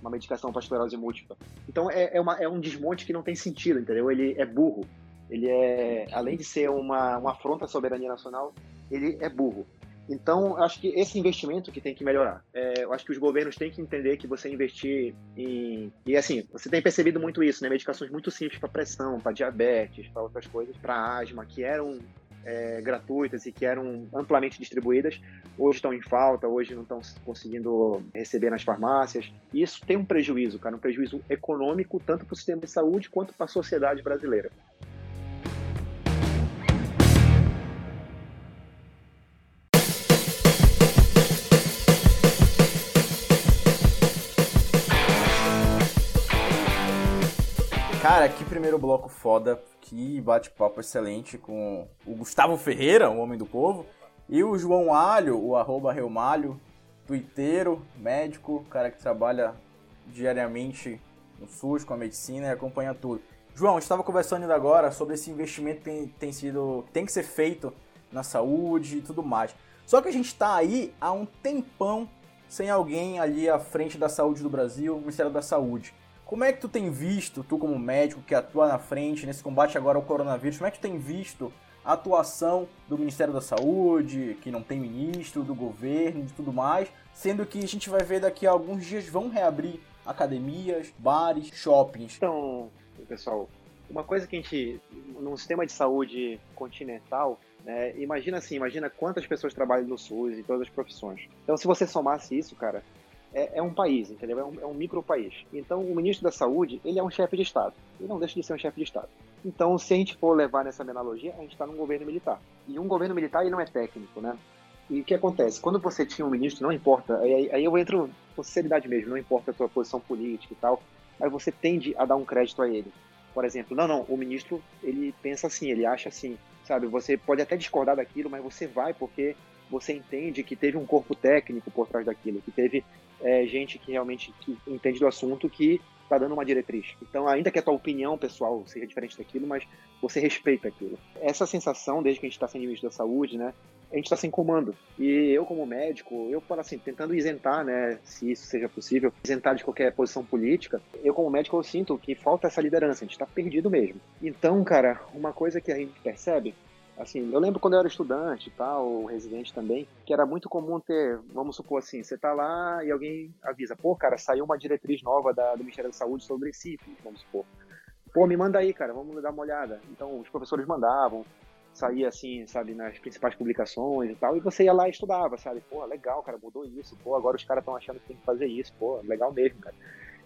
Speaker 1: uma medicação para esclerose múltipla. Então é, é, uma, é um desmonte que não tem sentido, entendeu? Ele é burro. Ele é, além de ser uma, uma afronta à soberania nacional, ele é burro. Então, acho que esse investimento que tem que melhorar. É, eu acho que os governos têm que entender que você investir em. E assim, você tem percebido muito isso, né? Medicações muito simples para pressão, para diabetes, para outras coisas, para asma, que eram é, gratuitas e que eram amplamente distribuídas, hoje estão em falta, hoje não estão conseguindo receber nas farmácias. E isso tem um prejuízo, cara, um prejuízo econômico, tanto para o sistema de saúde quanto para a sociedade brasileira.
Speaker 2: Cara, que primeiro bloco foda, que bate-papo excelente com o Gustavo Ferreira, o homem do povo, e o João Alho, o arroba Reumalho, twitteiro, médico, cara que trabalha diariamente no SUS com a medicina e acompanha tudo. João, estava conversando ainda agora sobre esse investimento que tem, tem sido, tem que ser feito na saúde e tudo mais. Só que a gente está aí há um tempão sem alguém ali à frente da saúde do Brasil, o Ministério da Saúde. Como é que tu tem visto, tu como médico que atua na frente nesse combate agora ao coronavírus, como é que tu tem visto a atuação do Ministério da Saúde, que não tem ministro, do governo e tudo mais, sendo que a gente vai ver daqui a alguns dias vão reabrir academias, bares, shoppings.
Speaker 1: Então, pessoal, uma coisa que a gente, num sistema de saúde continental, né, imagina assim, imagina quantas pessoas trabalham no SUS e todas as profissões. Então, se você somasse isso, cara, é, é um país, entendeu? É um, é um micro país. Então, o ministro da Saúde, ele é um chefe de Estado. Ele não deixa de ser um chefe de Estado. Então, se a gente for levar nessa analogia, a gente está num governo militar. E um governo militar, ele não é técnico, né? E o que acontece? Quando você tinha um ministro, não importa, aí, aí eu entro com sinceridade mesmo, não importa a tua posição política e tal, aí você tende a dar um crédito a ele. Por exemplo, não, não, o ministro, ele pensa assim, ele acha assim, sabe? Você pode até discordar daquilo, mas você vai porque você entende que teve um corpo técnico por trás daquilo, que teve é, gente que realmente que entende do assunto que está dando uma diretriz. Então, ainda que a tua opinião pessoal seja diferente daquilo, mas você respeita aquilo. Essa sensação, desde que a gente está sem ministro da saúde, né, a gente está sem comando. E eu, como médico, eu falo assim, tentando isentar, né, se isso seja possível, isentar de qualquer posição política, eu, como médico, eu sinto que falta essa liderança, a gente está perdido mesmo. Então, cara, uma coisa que a gente percebe Assim, eu lembro quando eu era estudante e tal, residente também, que era muito comum ter, vamos supor assim, você tá lá e alguém avisa, pô, cara, saiu uma diretriz nova da, do Ministério da Saúde sobre sífilis, vamos supor. Pô, me manda aí, cara, vamos dar uma olhada. Então, os professores mandavam, saía assim, sabe, nas principais publicações e tal, e você ia lá e estudava, sabe? Pô, legal, cara, mudou isso, pô, agora os caras estão achando que tem que fazer isso, pô, legal mesmo, cara.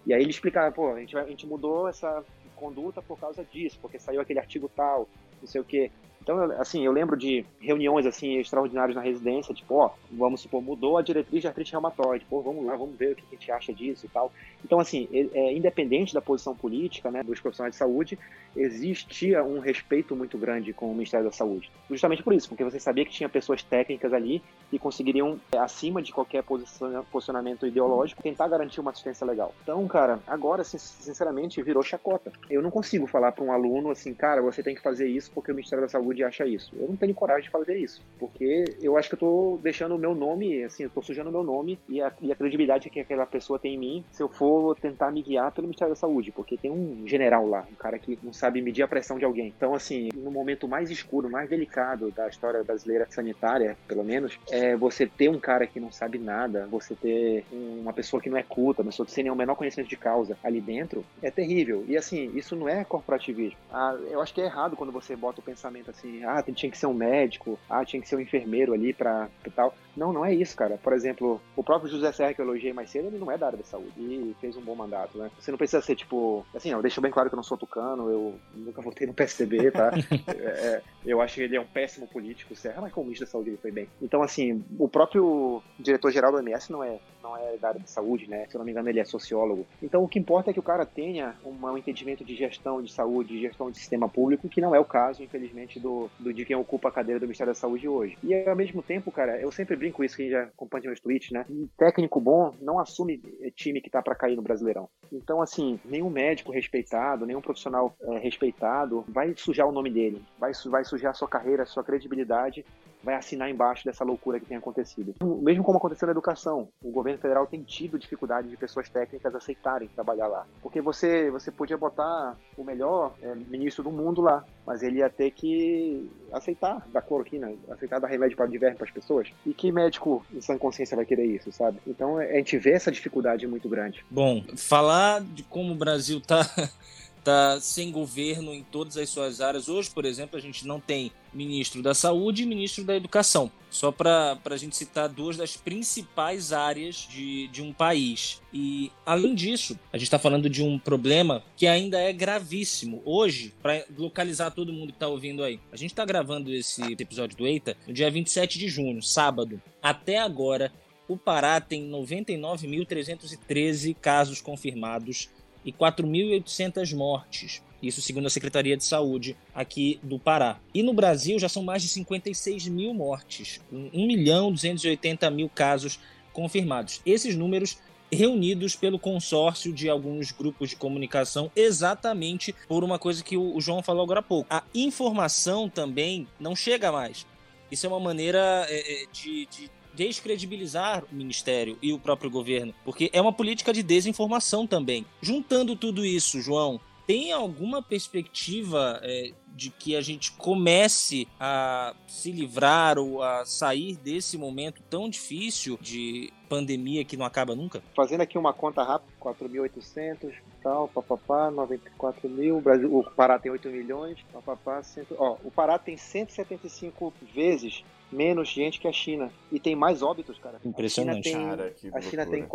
Speaker 1: E aí ele explicava, pô, a gente, a gente mudou essa conduta por causa disso, porque saiu aquele artigo tal, não sei o quê. Então, assim, eu lembro de reuniões, assim, extraordinárias na residência, tipo, ó, vamos supor, mudou a diretriz de artrite reumatoide, pô, vamos lá, vamos ver o que a gente acha disso e tal. Então, assim, é, independente da posição política, né, dos profissionais de saúde, existia um respeito muito grande com o Ministério da Saúde. Justamente por isso, porque você sabia que tinha pessoas técnicas ali que conseguiriam, é, acima de qualquer posicionamento ideológico, tentar garantir uma assistência legal. Então, cara, agora, sinceramente, virou chacota. Eu não consigo falar para um aluno assim, cara, você tem que fazer isso porque o Ministério da Saúde saúde acha isso. Eu não tenho coragem de fazer isso, porque eu acho que eu tô deixando o meu nome, assim, eu tô sujando o meu nome e a, e a credibilidade que aquela pessoa tem em mim se eu for tentar me guiar pelo Ministério da Saúde, porque tem um general lá, um cara que não sabe medir a pressão de alguém. Então, assim, no momento mais escuro, mais delicado da história brasileira sanitária, pelo menos, é você ter um cara que não sabe nada, você ter uma pessoa que não é culta, uma pessoa que sem nenhum menor conhecimento de causa ali dentro, é terrível. E assim, isso não é corporativismo. Ah, eu acho que é errado quando você bota o pensamento assim, assim, ah, tinha que ser um médico, ah, tinha que ser um enfermeiro ali para tal. Não, não é isso, cara. Por exemplo, o próprio José Serra que eu elogiei mais cedo, ele não é da área da saúde e fez um bom mandato, né? Você não precisa ser tipo, assim, ó, deixa bem claro que eu não sou tucano, eu nunca votei no PSDB, tá? é, é, eu acho que ele é um péssimo político, Serra, mas como ministro da saúde ele foi bem. Então, assim, o próprio diretor-geral do MS não é, não é da área da saúde, né? Se eu não me engano, ele é sociólogo. Então, o que importa é que o cara tenha um entendimento de gestão de saúde, de gestão de sistema público, que não é o caso, infelizmente, do do, de quem ocupa a cadeira do Ministério da Saúde hoje. E ao mesmo tempo, cara, eu sempre brinco isso que já acompanha meus tweets, né? Um técnico bom não assume time que tá para cair no Brasileirão. Então, assim, nenhum médico respeitado, nenhum profissional é, respeitado vai sujar o nome dele, vai, vai sujar a sua carreira, a sua credibilidade vai assinar embaixo dessa loucura que tem acontecido. Mesmo como aconteceu na educação, o governo federal tem tido dificuldade de pessoas técnicas aceitarem trabalhar lá. Porque você, você podia botar o melhor é, ministro do mundo lá, mas ele ia ter que aceitar da cloroquina, aceitar dar remédio para diversos para as pessoas. E que médico em sã consciência vai querer isso, sabe? Então a gente vê essa dificuldade muito grande.
Speaker 3: Bom, falar de como o Brasil tá está sem governo em todas as suas áreas. Hoje, por exemplo, a gente não tem ministro da Saúde e ministro da Educação. Só para a gente citar duas das principais áreas de, de um país. E, além disso, a gente está falando de um problema que ainda é gravíssimo. Hoje, para localizar todo mundo que está ouvindo aí, a gente está gravando esse episódio do EITA no dia 27 de junho, sábado. Até agora, o Pará tem 99.313 casos confirmados e 4.800 mortes. Isso segundo a Secretaria de Saúde aqui do Pará. E no Brasil já são mais de 56 mil mortes, 1 milhão 280 mil casos confirmados. Esses números reunidos pelo consórcio de alguns grupos de comunicação, exatamente por uma coisa que o João falou agora há pouco. A informação também não chega mais. Isso é uma maneira é, é, de, de descredibilizar o ministério e o próprio governo, porque é uma política de desinformação também. Juntando tudo isso, João, tem alguma perspectiva é, de que a gente comece a se livrar ou a sair desse momento tão difícil de pandemia que não acaba nunca?
Speaker 1: Fazendo aqui uma conta rápida, 4.800, tal, papapá, 94 mil, o, Brasil, o Pará tem 8 milhões, papapá, cento, ó, o Pará tem 175 vezes menos gente que a China. E tem mais óbitos, cara.
Speaker 3: Impressionante.
Speaker 1: A China
Speaker 3: tem,
Speaker 1: cara, a China tem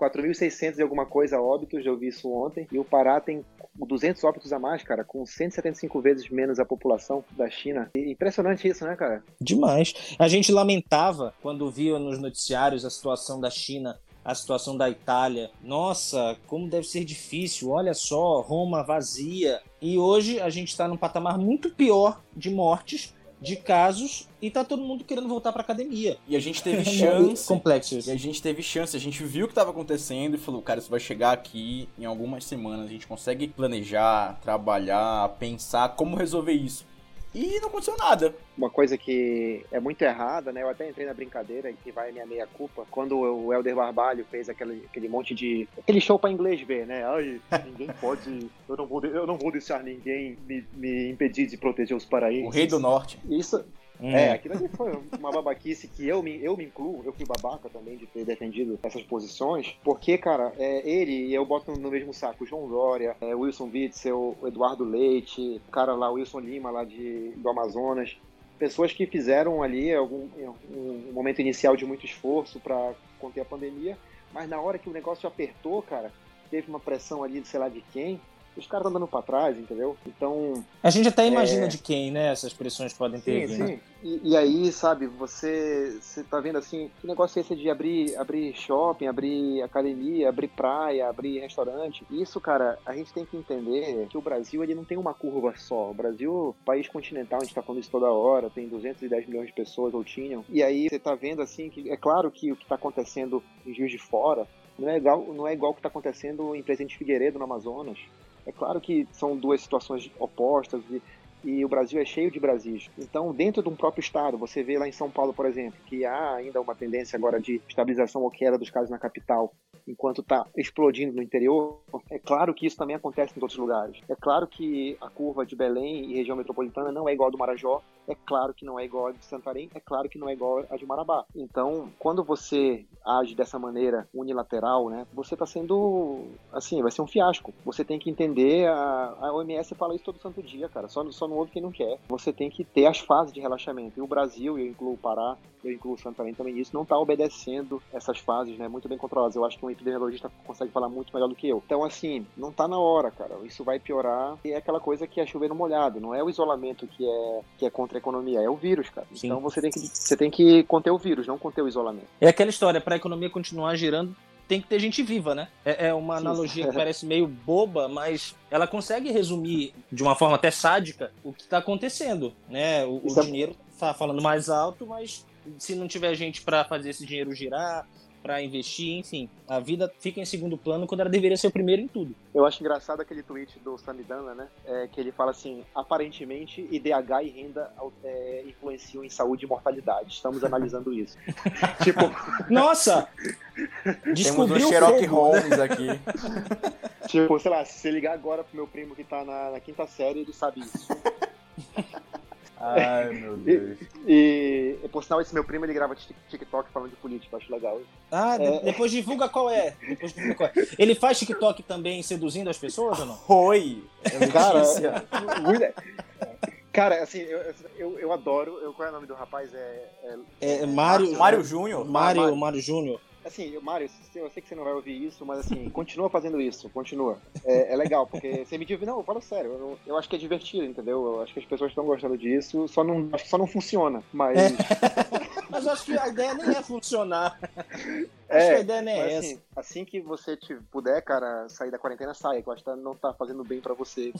Speaker 1: 4.600 e alguma coisa óbitos, eu vi isso ontem. E o Pará tem 200 óbitos a mais, cara, com 175 vezes menos a população da China. Impressionante isso, né, cara?
Speaker 3: Demais. A gente lamentava quando via nos noticiários a situação da China a situação da Itália. Nossa, como deve ser difícil, olha só, Roma vazia. E hoje a gente está num patamar muito pior de mortes de casos e tá todo mundo querendo voltar pra academia.
Speaker 2: E a gente teve chance.
Speaker 3: Complexo
Speaker 2: E a gente teve chance, a gente viu o que tava acontecendo e falou, cara, isso vai chegar aqui em algumas semanas. A gente consegue planejar, trabalhar, pensar como resolver isso e não aconteceu nada.
Speaker 1: Uma coisa que é muito errada, né? Eu até entrei na brincadeira que vai minha meia culpa. Quando o Helder Barbalho fez aquele, aquele monte de. aquele show para inglês ver, né? Ai, ninguém pode. Eu não vou, eu não vou deixar ninguém me, me impedir de proteger os paraísos.
Speaker 2: O Rei do Norte.
Speaker 1: Isso, Hum. É, aquilo ali foi uma babaquice que eu me, eu me incluo, eu fui babaca também de ter defendido essas posições, porque, cara, é, ele e eu boto no mesmo saco, João Dória, é, Wilson Witzel, Eduardo Leite, o cara lá, Wilson Lima, lá de, do Amazonas, pessoas que fizeram ali algum, um momento inicial de muito esforço para conter a pandemia, mas na hora que o negócio apertou, cara, teve uma pressão ali, sei lá de quem, os caras estão dando para trás, entendeu? Então.
Speaker 3: A gente até imagina é... de quem, né? Essas pressões podem ter.
Speaker 1: Sim, sim. Né? E, e, aí, sabe, você, você tá vendo assim, que negócio é esse de abrir, abrir shopping, abrir academia, abrir praia, abrir restaurante? Isso, cara, a gente tem que entender que o Brasil ele não tem uma curva só. O Brasil, país continental, a gente tá falando isso toda hora, tem 210 milhões de pessoas ou tinham. E aí você tá vendo assim que é claro que o que tá acontecendo em Juiz de Fora não é igual, não é igual o que está acontecendo em Presidente Figueiredo, no Amazonas. É claro que são duas situações opostas e, e o Brasil é cheio de Brasis. Então, dentro de um próprio estado, você vê lá em São Paulo, por exemplo, que há ainda uma tendência agora de estabilização ou queda dos casos na capital, enquanto está explodindo no interior. É claro que isso também acontece em outros lugares. É claro que a curva de Belém e região metropolitana não é igual a do Marajó, é claro que não é igual a de Santarém, é claro que não é igual a de Marabá. Então, quando você age dessa maneira unilateral, né, você está sendo, assim, vai ser um fiasco. Você tem que entender, a, a OMS fala isso todo santo dia, cara, só, só não ouve quem não quer. Você tem que ter as fases de relaxamento. E o Brasil, eu incluo o Pará, eu incluo o Santarém também nisso, não está obedecendo essas fases, né, muito bem controladas. Eu acho que um epidemiologista consegue falar muito melhor do que eu. Então, assim, não está na hora, cara. Isso vai piorar. E é aquela coisa que é chover no molhado. Não é o isolamento que é, que é contra a economia, é o vírus, cara. Sim. Então você tem, que, você tem que conter o vírus, não conter o isolamento.
Speaker 3: É aquela história, para a economia continuar girando, tem que ter gente viva, né? É, é uma analogia que parece meio boba, mas ela consegue resumir de uma forma até sádica o que está acontecendo, né? O, o é... dinheiro está falando mais alto, mas se não tiver gente para fazer esse dinheiro girar, para investir, enfim. A vida fica em segundo plano quando ela deveria ser o primeiro em tudo.
Speaker 1: Eu acho engraçado aquele tweet do Samidana, né? É, que ele fala assim: aparentemente IDH e renda é, influenciam em saúde e mortalidade. Estamos analisando isso. tipo.
Speaker 3: Nossa!
Speaker 2: Temos um Sherlock Holmes aqui.
Speaker 1: tipo, sei lá, se você ligar agora pro meu primo que tá na, na quinta série, ele sabe isso.
Speaker 2: Ai, meu Deus.
Speaker 1: E, e, por sinal, esse meu primo ele grava TikTok falando de política, acho legal.
Speaker 3: Ah, é... depois divulga qual é. Depois divulga qual é. Ele faz TikTok também seduzindo as pessoas ou não?
Speaker 2: Oi!
Speaker 1: Cara, Cara, assim, eu, eu, eu, adoro. Eu, qual é o nome do rapaz? É.
Speaker 3: É, é Mário.
Speaker 2: Mário Júnior?
Speaker 3: Mário, Mário Júnior.
Speaker 1: Assim, Mário, eu sei que você não vai ouvir isso, mas assim, continua fazendo isso, continua. É, é legal, porque você me diz, não, eu falo sério, eu, eu, acho que é divertido, entendeu? Eu acho que as pessoas estão gostando disso, só não, acho que só não funciona, mas. É.
Speaker 3: mas acho que a ideia nem é funcionar. É, acho que a ideia nem é
Speaker 1: assim,
Speaker 3: essa.
Speaker 1: Assim que você te puder, cara, sair da quarentena, saia, que eu acho que não tá fazendo bem pra você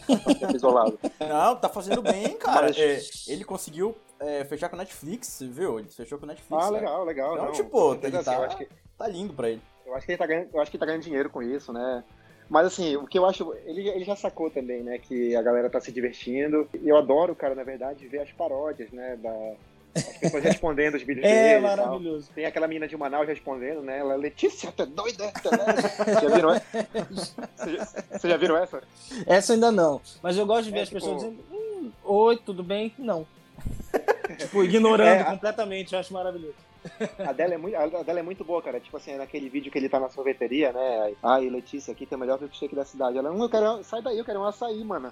Speaker 1: isolado.
Speaker 2: Não, tá fazendo bem, cara. Mas... É, ele conseguiu é, fechar com a Netflix, viu? Ele fechou com a Netflix.
Speaker 1: Ah, legal, legal.
Speaker 2: Então,
Speaker 1: não,
Speaker 2: tipo, tem que tá, que... tá lindo pra ele.
Speaker 1: Eu acho que ele tá ganhando, eu acho que tá ganhando dinheiro com isso, né? Mas assim, o que eu acho, ele, ele já sacou também, né, que a galera tá se divertindo. E eu adoro, cara, na verdade, ver as paródias, né, da, as pessoas respondendo os vídeos
Speaker 3: é, dele. É, maravilhoso.
Speaker 1: Tem aquela menina de Manaus respondendo, né? Ela, Letícia, tá doida? Tá já viram essa? Vocês já viram essa?
Speaker 3: Essa ainda não. Mas eu gosto de ver é, as tipo... pessoas dizendo, hum, oi, tudo bem? Não. tipo, ignorando é, completamente, eu acho maravilhoso.
Speaker 1: A dela, é muito, a dela é muito boa, cara. Tipo assim, naquele vídeo que ele tá na sorveteria, né? Ai, Letícia, aqui tem o melhor milkshake da cidade. Ela, hum, eu quero. Sai daí, eu quero um açaí, mano.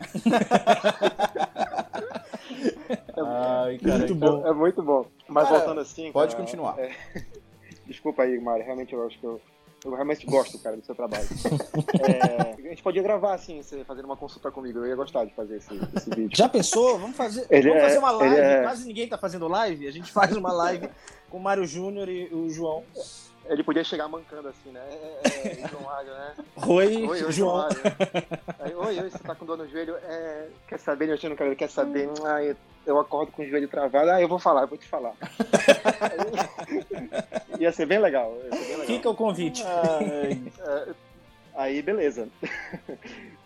Speaker 3: é, Ai, cara, muito bom.
Speaker 1: É, é, muito bom. Mas cara, voltando assim.
Speaker 2: Pode cara, continuar.
Speaker 1: É... Desculpa aí, Mário. Realmente eu acho que eu eu realmente gosto, cara, do seu trabalho. é, a gente podia gravar, assim, você fazendo uma consulta comigo. Eu ia gostar de fazer esse, esse vídeo.
Speaker 3: Já pensou? Vamos fazer, ele vamos é, fazer uma live. É... Quase ninguém tá fazendo live. A gente faz uma live com o Mário Júnior e o João.
Speaker 1: Ele podia chegar mancando assim, né? É, é, é João Mário, né?
Speaker 3: Oi, oi, João. Mário.
Speaker 1: Aí, oi, oi, você tá com dor no joelho? É, quer saber, meu no cabelo? Quer saber? Ah, eu, eu acordo com o joelho travado. Ah, eu vou falar, eu vou te falar. ia ser bem legal. Ser bem legal.
Speaker 3: Fica o convite.
Speaker 1: É, aí, beleza.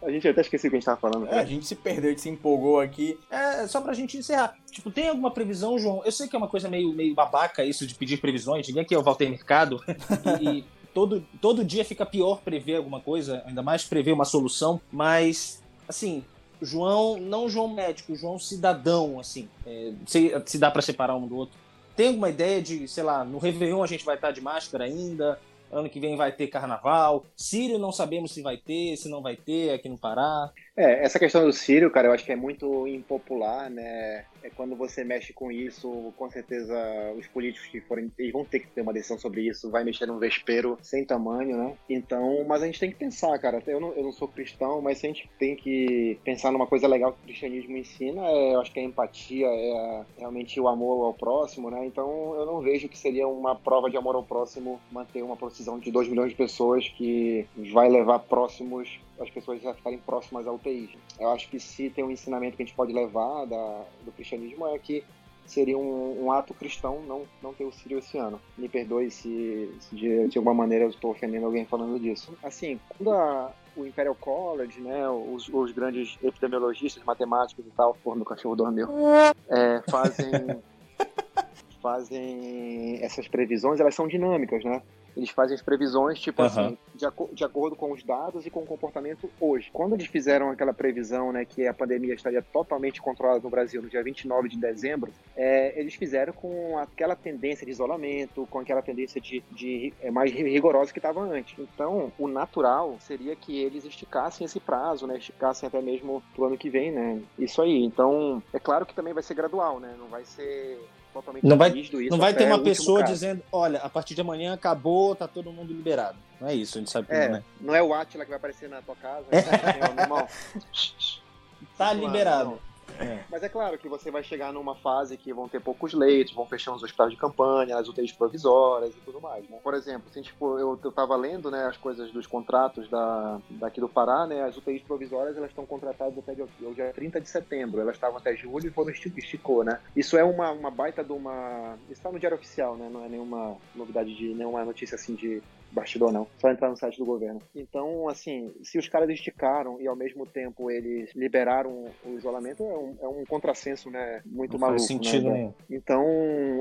Speaker 1: A gente até esqueceu o que a gente tava falando.
Speaker 2: É, a gente se perdeu, a gente se empolgou aqui.
Speaker 3: É, só pra gente encerrar. Tipo, tem alguma previsão, João? Eu sei que é uma coisa meio, meio babaca isso de pedir previsões. Ninguém aqui é o Walter Mercado. e todo, todo dia fica pior prever alguma coisa, ainda mais prever uma solução. Mas, assim, João, não João médico, João cidadão, assim. É, se, se dá para separar um do outro. Tem alguma ideia de, sei lá, no Réveillon a gente vai estar de máscara ainda? Ano que vem vai ter carnaval. Sírio não sabemos se vai ter, se não vai ter aqui no Pará.
Speaker 1: É, essa questão do Sírio, cara, eu acho que é muito impopular, né? É quando você mexe com isso, com certeza os políticos que forem, eles vão ter que ter uma decisão sobre isso, vai mexer num vespeiro sem tamanho, né? Então, mas a gente tem que pensar, cara. Eu não, eu não sou cristão, mas se a gente tem que pensar numa coisa legal que o cristianismo ensina, é, eu acho que a empatia é realmente o amor ao próximo, né? Então, eu não vejo que seria uma prova de amor ao próximo manter uma procissão de 2 milhões de pessoas que vai levar próximos as pessoas já ficarem próximas ao teísmo. Eu acho que se tem um ensinamento que a gente pode levar da, do cristianismo é que seria um, um, ato cristão não, não ter o Sírio esse ano. Me perdoe se, se de, de, alguma maneira eu estou ofendendo alguém falando disso. Assim, quando a, o Imperial College, né, os, os, grandes epidemiologistas, matemáticos e tal, por meu cachorro dormiu, é, fazem fazem essas previsões, elas são dinâmicas, né? Eles fazem as previsões, tipo uhum. assim, de, de, acordo com os dados e com o comportamento hoje. Quando eles fizeram aquela previsão, né, que a pandemia estaria totalmente controlada no Brasil no dia 29 de dezembro, é, eles fizeram com aquela tendência de isolamento, com aquela tendência de, de é, mais rigorosa que estava antes. Então, o natural seria que eles esticassem esse prazo, né, esticassem até mesmo pro ano que vem, né. Isso aí. Então, é claro que também vai ser gradual, né, não vai ser totalmente
Speaker 3: não vai, isso. Não vai ter uma pessoa dizendo, olha, a partir de amanhã acabou, tá todo mundo liberado. Não é isso, a gente sabe
Speaker 1: é,
Speaker 3: não é.
Speaker 1: Não é o Atila que vai aparecer na tua casa. É. Né?
Speaker 3: tá liberado.
Speaker 1: Mas é claro que você vai chegar numa fase que vão ter poucos leitos, vão fechar os hospitais de campanha, as UTIs provisórias e tudo mais, né? Por exemplo, assim, tipo, eu, eu tava lendo, né, as coisas dos contratos da, daqui do Pará, né, as UTIs provisórias, elas estão contratadas até dia, dia 30 de setembro, elas estavam até julho e foram esticou, né? Isso é uma, uma baita de uma... Isso tá no diário oficial, né? Não é nenhuma novidade de nenhuma notícia assim de bastidor não, só entrar no site do governo. Então, assim, se os caras esticaram e ao mesmo tempo eles liberaram o isolamento, é um, é um contrassenso, né, muito
Speaker 3: Não
Speaker 1: maluco,
Speaker 3: faz sentido
Speaker 1: né?
Speaker 3: nenhum.
Speaker 1: Então,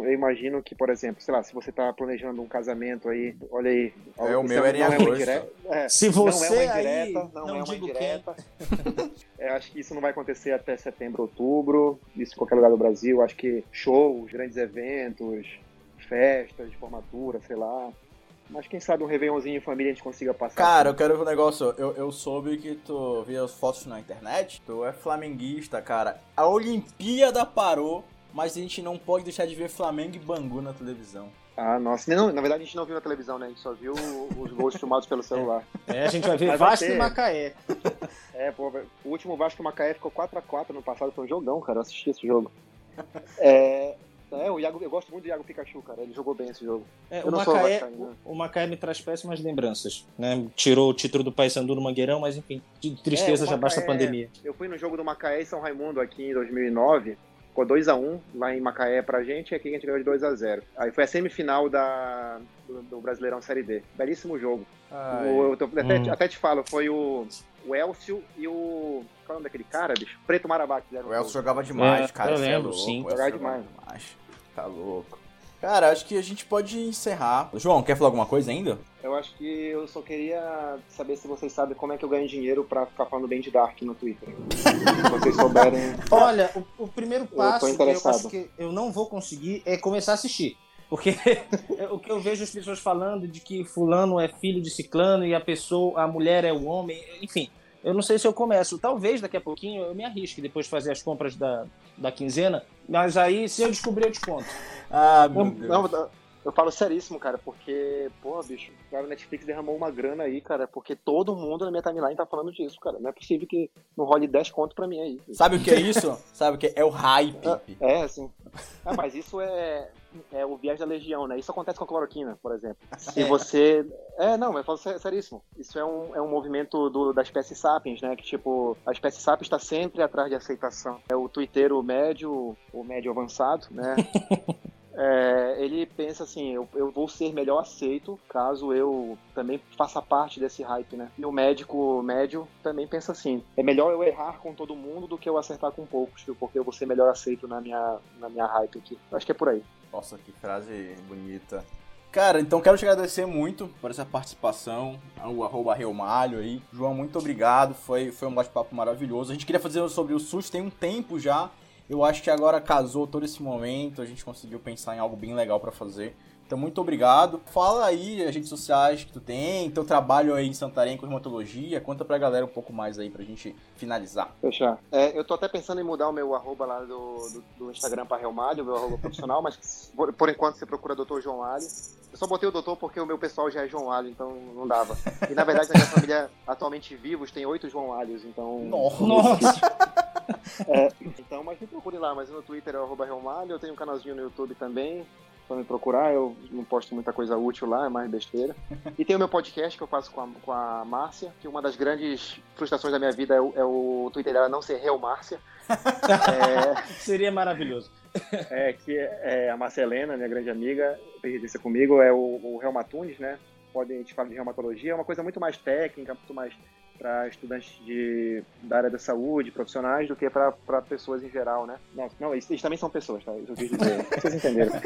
Speaker 1: eu imagino que, por exemplo, sei lá, se você tá planejando um casamento aí, olha aí...
Speaker 2: É, o meu era em
Speaker 1: não é uma
Speaker 2: agosto.
Speaker 1: indireta, é,
Speaker 3: Se
Speaker 1: não
Speaker 3: você
Speaker 1: é uma
Speaker 3: aí,
Speaker 1: indireta, não,
Speaker 3: não
Speaker 1: é uma indireta. É, acho que isso não vai acontecer até setembro, outubro, isso em qualquer lugar do Brasil. Acho que shows, grandes eventos, festas de formatura, sei lá. Mas quem sabe um Réveillonzinho em família a gente consiga passar.
Speaker 2: Cara, eu quero ver um negócio. Eu, eu soube que tu via as fotos na internet. Tu é flamenguista, cara. A Olimpíada parou, mas a gente não pode deixar de ver Flamengo e Bangu na televisão.
Speaker 1: Ah, nossa. Não, na verdade a gente não viu na televisão, né? A gente só viu os gols filmados pelo celular.
Speaker 3: É, a gente vai ver
Speaker 1: Mas
Speaker 3: Vasco
Speaker 1: ter.
Speaker 3: e Macaé.
Speaker 1: É, pô, o último Vasco Macaé ficou 4x4 no passado, foi um jogão, cara. Eu assisti esse jogo. É. É, o Iago, eu gosto muito do Iago Pikachu, cara. Ele jogou bem esse jogo.
Speaker 3: É, o, Macaé,
Speaker 1: vascaíno.
Speaker 3: o, o Macaé me traz péssimas lembranças. Né? Tirou o título do Paysandu no Mangueirão, mas enfim, de tristeza
Speaker 1: É,
Speaker 3: já basta a
Speaker 1: Macaé-
Speaker 3: pandemia.
Speaker 1: Eu fui no jogo do Macaé e São Raimundo aqui em 2009. Ficou 2x1 lá em Macaé pra gente e aqui a gente ganhou de 2x0. Aí foi a semifinal da, do, do Brasileirão Série D. Belíssimo jogo. O- eu tô- até,
Speaker 3: Hum.
Speaker 1: até te falo, foi o, o Elcio e o. Qual é o nome daquele cara, bicho? Preto Marabá que fizeram
Speaker 2: O Elcio jogava demais,
Speaker 3: É,
Speaker 2: cara.
Speaker 3: eu
Speaker 2: é
Speaker 3: lembro, sim.
Speaker 2: o Elcio
Speaker 1: Jogava
Speaker 2: jogava
Speaker 1: demais.
Speaker 2: demais. Tá louco. Cara, acho que a gente pode encerrar. João, quer falar alguma coisa ainda?
Speaker 1: Eu acho que eu só queria saber se vocês sabem como é que eu ganho dinheiro pra ficar falando bem de Dark no Twitter. se vocês souberem.
Speaker 3: Olha, o, o primeiro passo que eu acho que eu não vou conseguir é começar a assistir. Porque o que eu vejo as pessoas falando de que fulano é filho de ciclano e a pessoa, a mulher é o homem, enfim. Eu não sei se eu começo. Talvez daqui a pouquinho eu me arrisque depois de fazer as compras da, da quinzena. Mas aí, se eu descobrir, eu te conto.
Speaker 2: Ah, meu Deus.
Speaker 1: não, eu falo seríssimo, cara, porque, pô, bicho, o cara, o Netflix derramou uma grana aí, cara, porque todo mundo na minha timeline tá falando disso, cara. Não é possível que não role 10 conto pra mim aí.
Speaker 2: Sabe o que é isso? Sabe o que é? É o hype.
Speaker 1: É, assim. Ah, mas isso é, é o viés da legião, né? Isso acontece com a cloroquina, por exemplo. Se
Speaker 3: É.
Speaker 1: você. É, não, eu falo seríssimo. Isso é um, é um movimento do, da espécie sapiens, né? Que, tipo, a espécie sapiens está sempre atrás de aceitação. É o twitteiro médio, o médio avançado, né? É, ele pensa assim, eu, eu vou ser melhor aceito caso eu também faça parte desse hype, né? E o médico médio também pensa assim, é melhor eu errar com todo mundo do que eu acertar com poucos, porque eu vou ser melhor aceito na minha, na minha hype aqui. Eu acho que é por aí.
Speaker 2: Nossa, que frase bonita. Cara, então quero te agradecer muito por essa participação, o arroba Realmalho aí. João, muito obrigado, foi, foi um bate-papo maravilhoso. A gente queria fazer sobre o SUS tem um tempo já. Eu acho que agora casou todo esse momento, a gente conseguiu pensar em algo bem legal pra fazer. Então, muito obrigado. Fala aí as redes sociais que tu tem, teu trabalho aí em Santarém com reumatologia. Conta pra galera um pouco mais aí pra gente finalizar.
Speaker 1: Fechar. É, eu tô até pensando em mudar o meu arroba lá do, do, do Instagram pra Realmalho, o meu arroba profissional, mas por, por enquanto você procura Dr. João Alho. Eu só botei o doutor porque o meu pessoal já é João Alho, então não dava. E na verdade, na minha família, atualmente vivos, tem oito João Alhos, então.
Speaker 3: Nossa!
Speaker 1: Então, mas me procure lá, mas no Twitter é o arroba Realmalho, eu tenho um canalzinho no YouTube também. Só me procurar, eu não posto muita coisa útil lá, é mais besteira. E tem o meu podcast que eu faço com a, com a Márcia, que uma das grandes frustrações da minha vida é o, é o Twitter dela não ser Real Márcia. É,
Speaker 3: Seria maravilhoso.
Speaker 1: é, que é a Marcelena, minha grande amiga, isso comigo, é o, o Reumatunes, né? Pode, a gente fala de reumatologia, é uma coisa muito mais técnica, muito mais para estudantes de, da área da saúde, profissionais, do que para pessoas em geral, né? Não, não eles, eles também são pessoas, tá? Isso eu quis dizer. Vocês entenderam.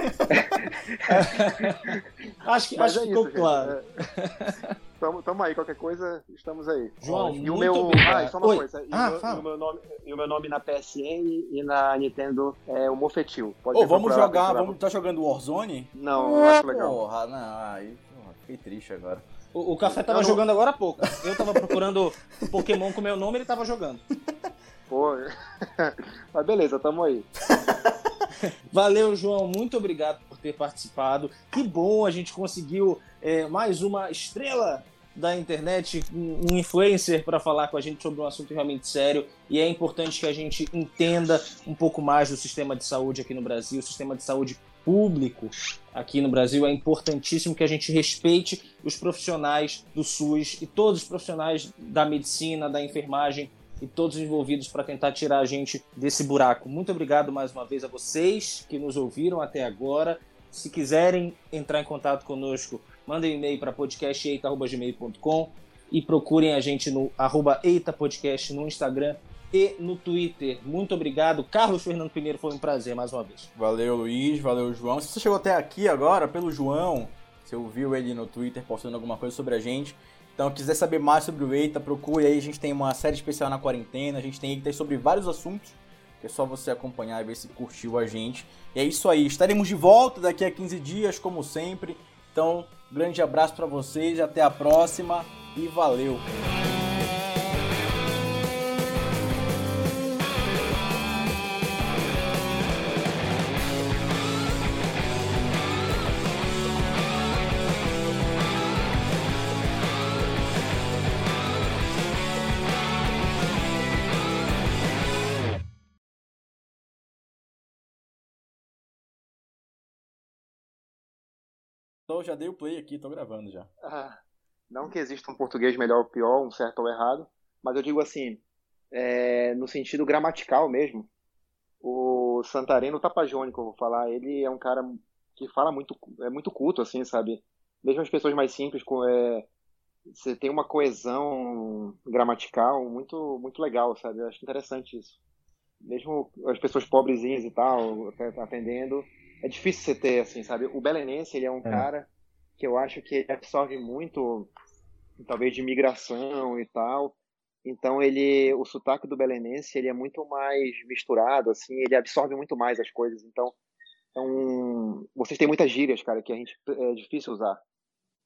Speaker 3: Acho que,
Speaker 1: Mas
Speaker 3: acho
Speaker 1: é
Speaker 3: ficou
Speaker 1: isso, gente.
Speaker 3: claro.
Speaker 1: É. Tamo, tamo aí, qualquer coisa, estamos aí.
Speaker 3: João,
Speaker 1: e
Speaker 3: muito
Speaker 1: o meu.
Speaker 3: obrigado.
Speaker 1: Ah, só uma
Speaker 3: Oi.
Speaker 1: coisa. E,
Speaker 3: Ah,
Speaker 1: o meu,
Speaker 3: fala.
Speaker 1: e o meu nome, e o meu nome na PSN e na Nintendo é o Mofetil. Pode
Speaker 2: Ô, vamos jogar, vamos tá jogando Warzone?
Speaker 1: Não, não acho legal.
Speaker 2: Porra, não, aí, porra, fiquei triste agora.
Speaker 3: O, o Café tava
Speaker 1: não-
Speaker 3: jogando agora há pouco. Eu tava procurando Pokémon com meu nome, ele tava jogando.
Speaker 1: Pô. Mas beleza, tamo aí.
Speaker 3: Valeu, João. Muito obrigado por ter participado. Que bom a gente conseguiu é, mais uma estrela da internet, um influencer para falar com a gente sobre um assunto realmente sério e é importante que a gente entenda um pouco mais do sistema de saúde aqui no Brasil, o sistema de saúde público aqui no Brasil é importantíssimo que a gente respeite os profissionais do SUS e todos os profissionais da medicina, da enfermagem e todos envolvidos para tentar tirar a gente desse buraco. Muito obrigado mais uma vez a vocês que nos ouviram até agora. Se quiserem entrar em contato conosco, mandem um e-mail para podcasteita.gmail.com e procurem a gente no arroba eitapodcast no Instagram e no Twitter. Muito obrigado. Carlos Fernando Pinheiro, foi um prazer mais uma vez.
Speaker 2: Valeu, Luiz. Valeu, João. Se você chegou até aqui agora, pelo João, você ouviu ele no Twitter postando alguma coisa sobre a gente. Então, quiser saber mais sobre o Eita, procure aí. A gente tem uma série especial na quarentena. A gente tem Eita sobre vários assuntos. É só você acompanhar e ver se curtiu a gente. E é isso aí. Estaremos de volta daqui a 15 dias, como sempre. Então, grande abraço para vocês. Até a próxima. E valeu! Já dei o play aqui, tô gravando já.
Speaker 1: Ah, não que exista um português melhor ou pior, um certo ou errado, mas eu digo assim, é, no sentido gramatical mesmo. O Santareno Tapajônico, eu vou falar, ele é um cara que fala muito, é muito culto, assim, sabe? Mesmo as pessoas mais simples, é, você tem uma coesão gramatical muito, muito legal, sabe? Eu acho interessante isso. Mesmo as pessoas pobrezinhas e tal, atendendo, é difícil você ter, assim, sabe? O Belenense, ele é um é. cara que eu acho que ele absorve muito, talvez, de migração e tal. Então, ele, o sotaque do Belenense, ele é muito mais misturado, assim, ele absorve muito mais as coisas. Então, então vocês têm muitas gírias, cara, que a gente é difícil usar.